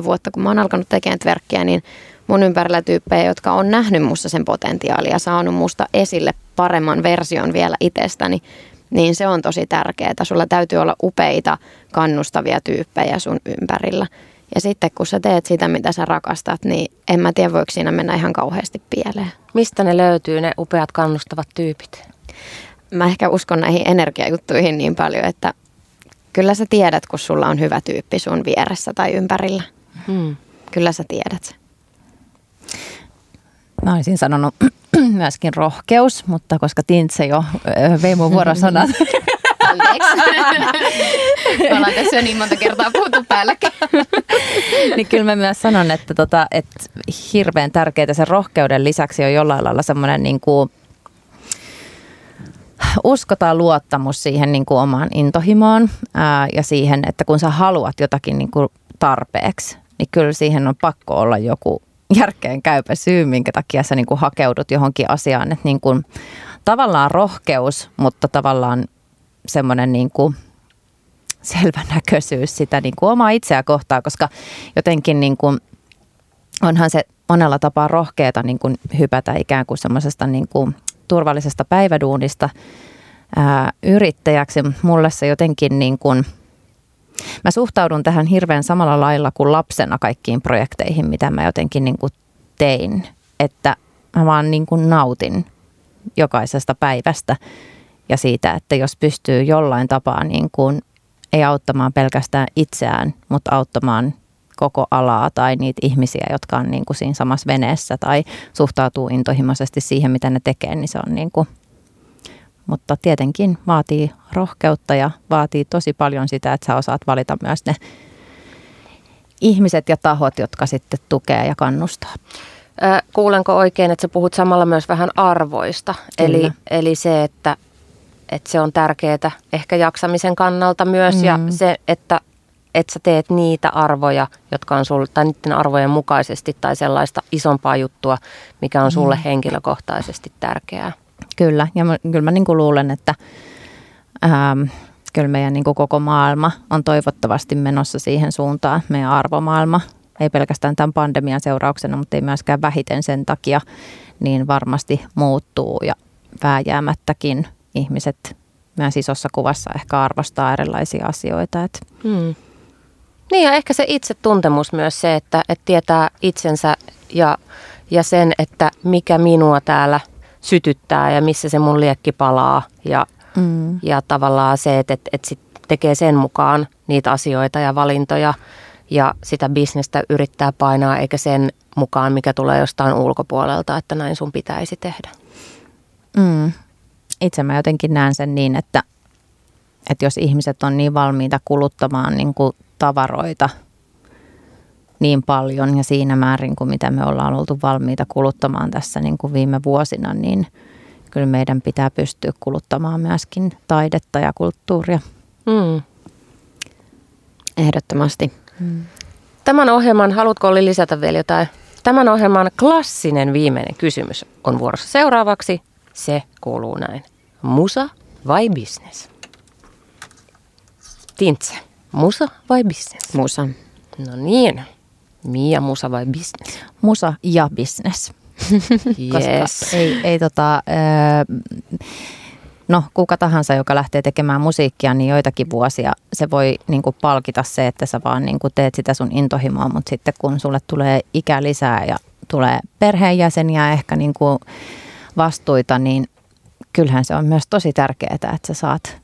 6-7 vuotta, kun mä oon alkanut tekemään verkkiä, niin mun ympärillä tyyppejä, jotka on nähnyt musta sen potentiaalia ja saanut musta esille paremman version vielä itsestäni, niin se on tosi tärkeää. Sulla täytyy olla upeita, kannustavia tyyppejä sun ympärillä. Ja sitten kun sä teet sitä, mitä sä rakastat, niin en mä tiedä, voiko siinä mennä ihan kauheasti pieleen. Mistä ne löytyy, ne upeat kannustavat tyypit? Mä ehkä uskon näihin energiajuttuihin niin paljon, että kyllä sä tiedät, kun sulla on hyvä tyyppi sun vieressä tai ympärillä. Hmm. Kyllä sä tiedät se. Mä olisin sanonut myöskin rohkeus, mutta koska Tintse jo vei mun vuorosanat. Me ollaan tässä jo niin monta kertaa puhuttu päällekin. niin kyllä mä myös sanon, että, tota, että hirveän tärkeää sen rohkeuden lisäksi on jollain lailla semmoinen niin kuin uskotaan luottamus siihen niin kuin omaan intohimoon ää, ja siihen, että kun sä haluat jotakin niin kuin tarpeeksi, niin kyllä siihen on pakko olla joku järkeen käypä syy, minkä takia sä niin kuin hakeudut johonkin asiaan. Että niin kuin, tavallaan rohkeus, mutta tavallaan semmoinen niin kuin selvänäköisyys sitä niin kuin omaa itseä kohtaan, koska jotenkin niin kuin onhan se monella tapaa rohkeata niin kuin hypätä ikään kuin semmoisesta niin kuin turvallisesta päiväduunista ää, yrittäjäksi. Mulle se jotenkin niin kuin, mä suhtaudun tähän hirveän samalla lailla kuin lapsena kaikkiin projekteihin, mitä mä jotenkin niin kuin tein. Että mä vaan niin kuin nautin jokaisesta päivästä ja siitä, että jos pystyy jollain tapaa niin kuin, ei auttamaan pelkästään itseään, mutta auttamaan koko alaa tai niitä ihmisiä, jotka on niin kuin siinä samassa veneessä tai suhtautuu intohimoisesti siihen, mitä ne tekee, niin se on niin kuin, mutta tietenkin vaatii rohkeutta ja vaatii tosi paljon sitä, että sä osaat valita myös ne ihmiset ja tahot, jotka sitten tukee ja kannustaa. Kuulenko oikein, että sä puhut samalla myös vähän arvoista? Eli, eli se, että että se on tärkeää ehkä jaksamisen kannalta myös mm. ja se, että että sä teet niitä arvoja, jotka on sulle, tai niiden arvojen mukaisesti tai sellaista isompaa juttua, mikä on sulle mm. henkilökohtaisesti tärkeää. Kyllä, ja mä, kyllä mä niin kuin luulen, että ähm, kyllä meidän niin kuin koko maailma on toivottavasti menossa siihen suuntaan, meidän arvomaailma, ei pelkästään tämän pandemian seurauksena, mutta ei myöskään vähiten sen takia, niin varmasti muuttuu ja vääjäämättäkin ihmiset myös isossa kuvassa ehkä arvostaa erilaisia asioita. Et. Hmm. Niin ja ehkä se itsetuntemus myös se, että, että tietää itsensä ja, ja sen, että mikä minua täällä sytyttää ja missä se mun liekki palaa. Ja, mm. ja tavallaan se, että, että, että sit tekee sen mukaan niitä asioita ja valintoja ja sitä bisnestä yrittää painaa, eikä sen mukaan, mikä tulee jostain ulkopuolelta, että näin sun pitäisi tehdä. Mm. Itse mä jotenkin näen sen niin, että, että jos ihmiset on niin valmiita kuluttamaan niin kuin tavaroita niin paljon ja siinä määrin kuin mitä me ollaan oltu valmiita kuluttamaan tässä niin kuin viime vuosina, niin kyllä meidän pitää pystyä kuluttamaan myöskin taidetta ja kulttuuria. Mm. Ehdottomasti. Mm. Tämän ohjelman, haluatko oli lisätä vielä jotain? Tämän ohjelman klassinen viimeinen kysymys on vuorossa seuraavaksi. Se kuuluu näin. Musa vai business? Tintse, musa vai business? Musa. No niin. Mia, musa vai business? Musa ja business. yes. ei, ei tota, no kuka tahansa, joka lähtee tekemään musiikkia, niin joitakin vuosia se voi niin kuin palkita se, että sä vaan niin kuin teet sitä sun intohimoa, mutta sitten kun sulle tulee ikä lisää ja tulee perheenjäseniä ehkä niin kuin vastuita, niin kyllähän se on myös tosi tärkeää, että sä saat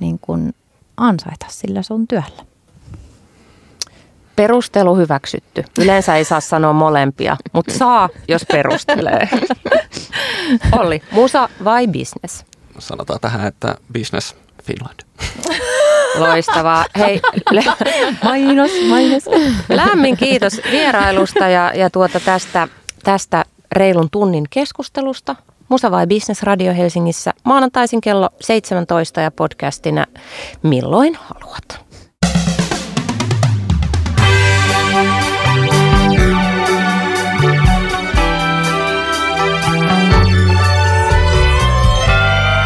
niin kuin ansaita sillä sun työllä. Perustelu hyväksytty. Yleensä ei saa sanoa molempia, mutta saa, jos perustelee. Olli, musa vai business? Sanotaan tähän, että business Finland. Loistavaa. Hei, le- mainos, mainos. Lämmin kiitos vierailusta ja, ja tuota tästä, tästä reilun tunnin keskustelusta. Musa vai Business Radio Helsingissä maanantaisin kello 17 ja podcastina milloin haluat.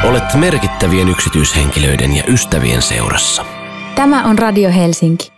Olet merkittävien yksityishenkilöiden ja ystävien seurassa. Tämä on Radio Helsinki.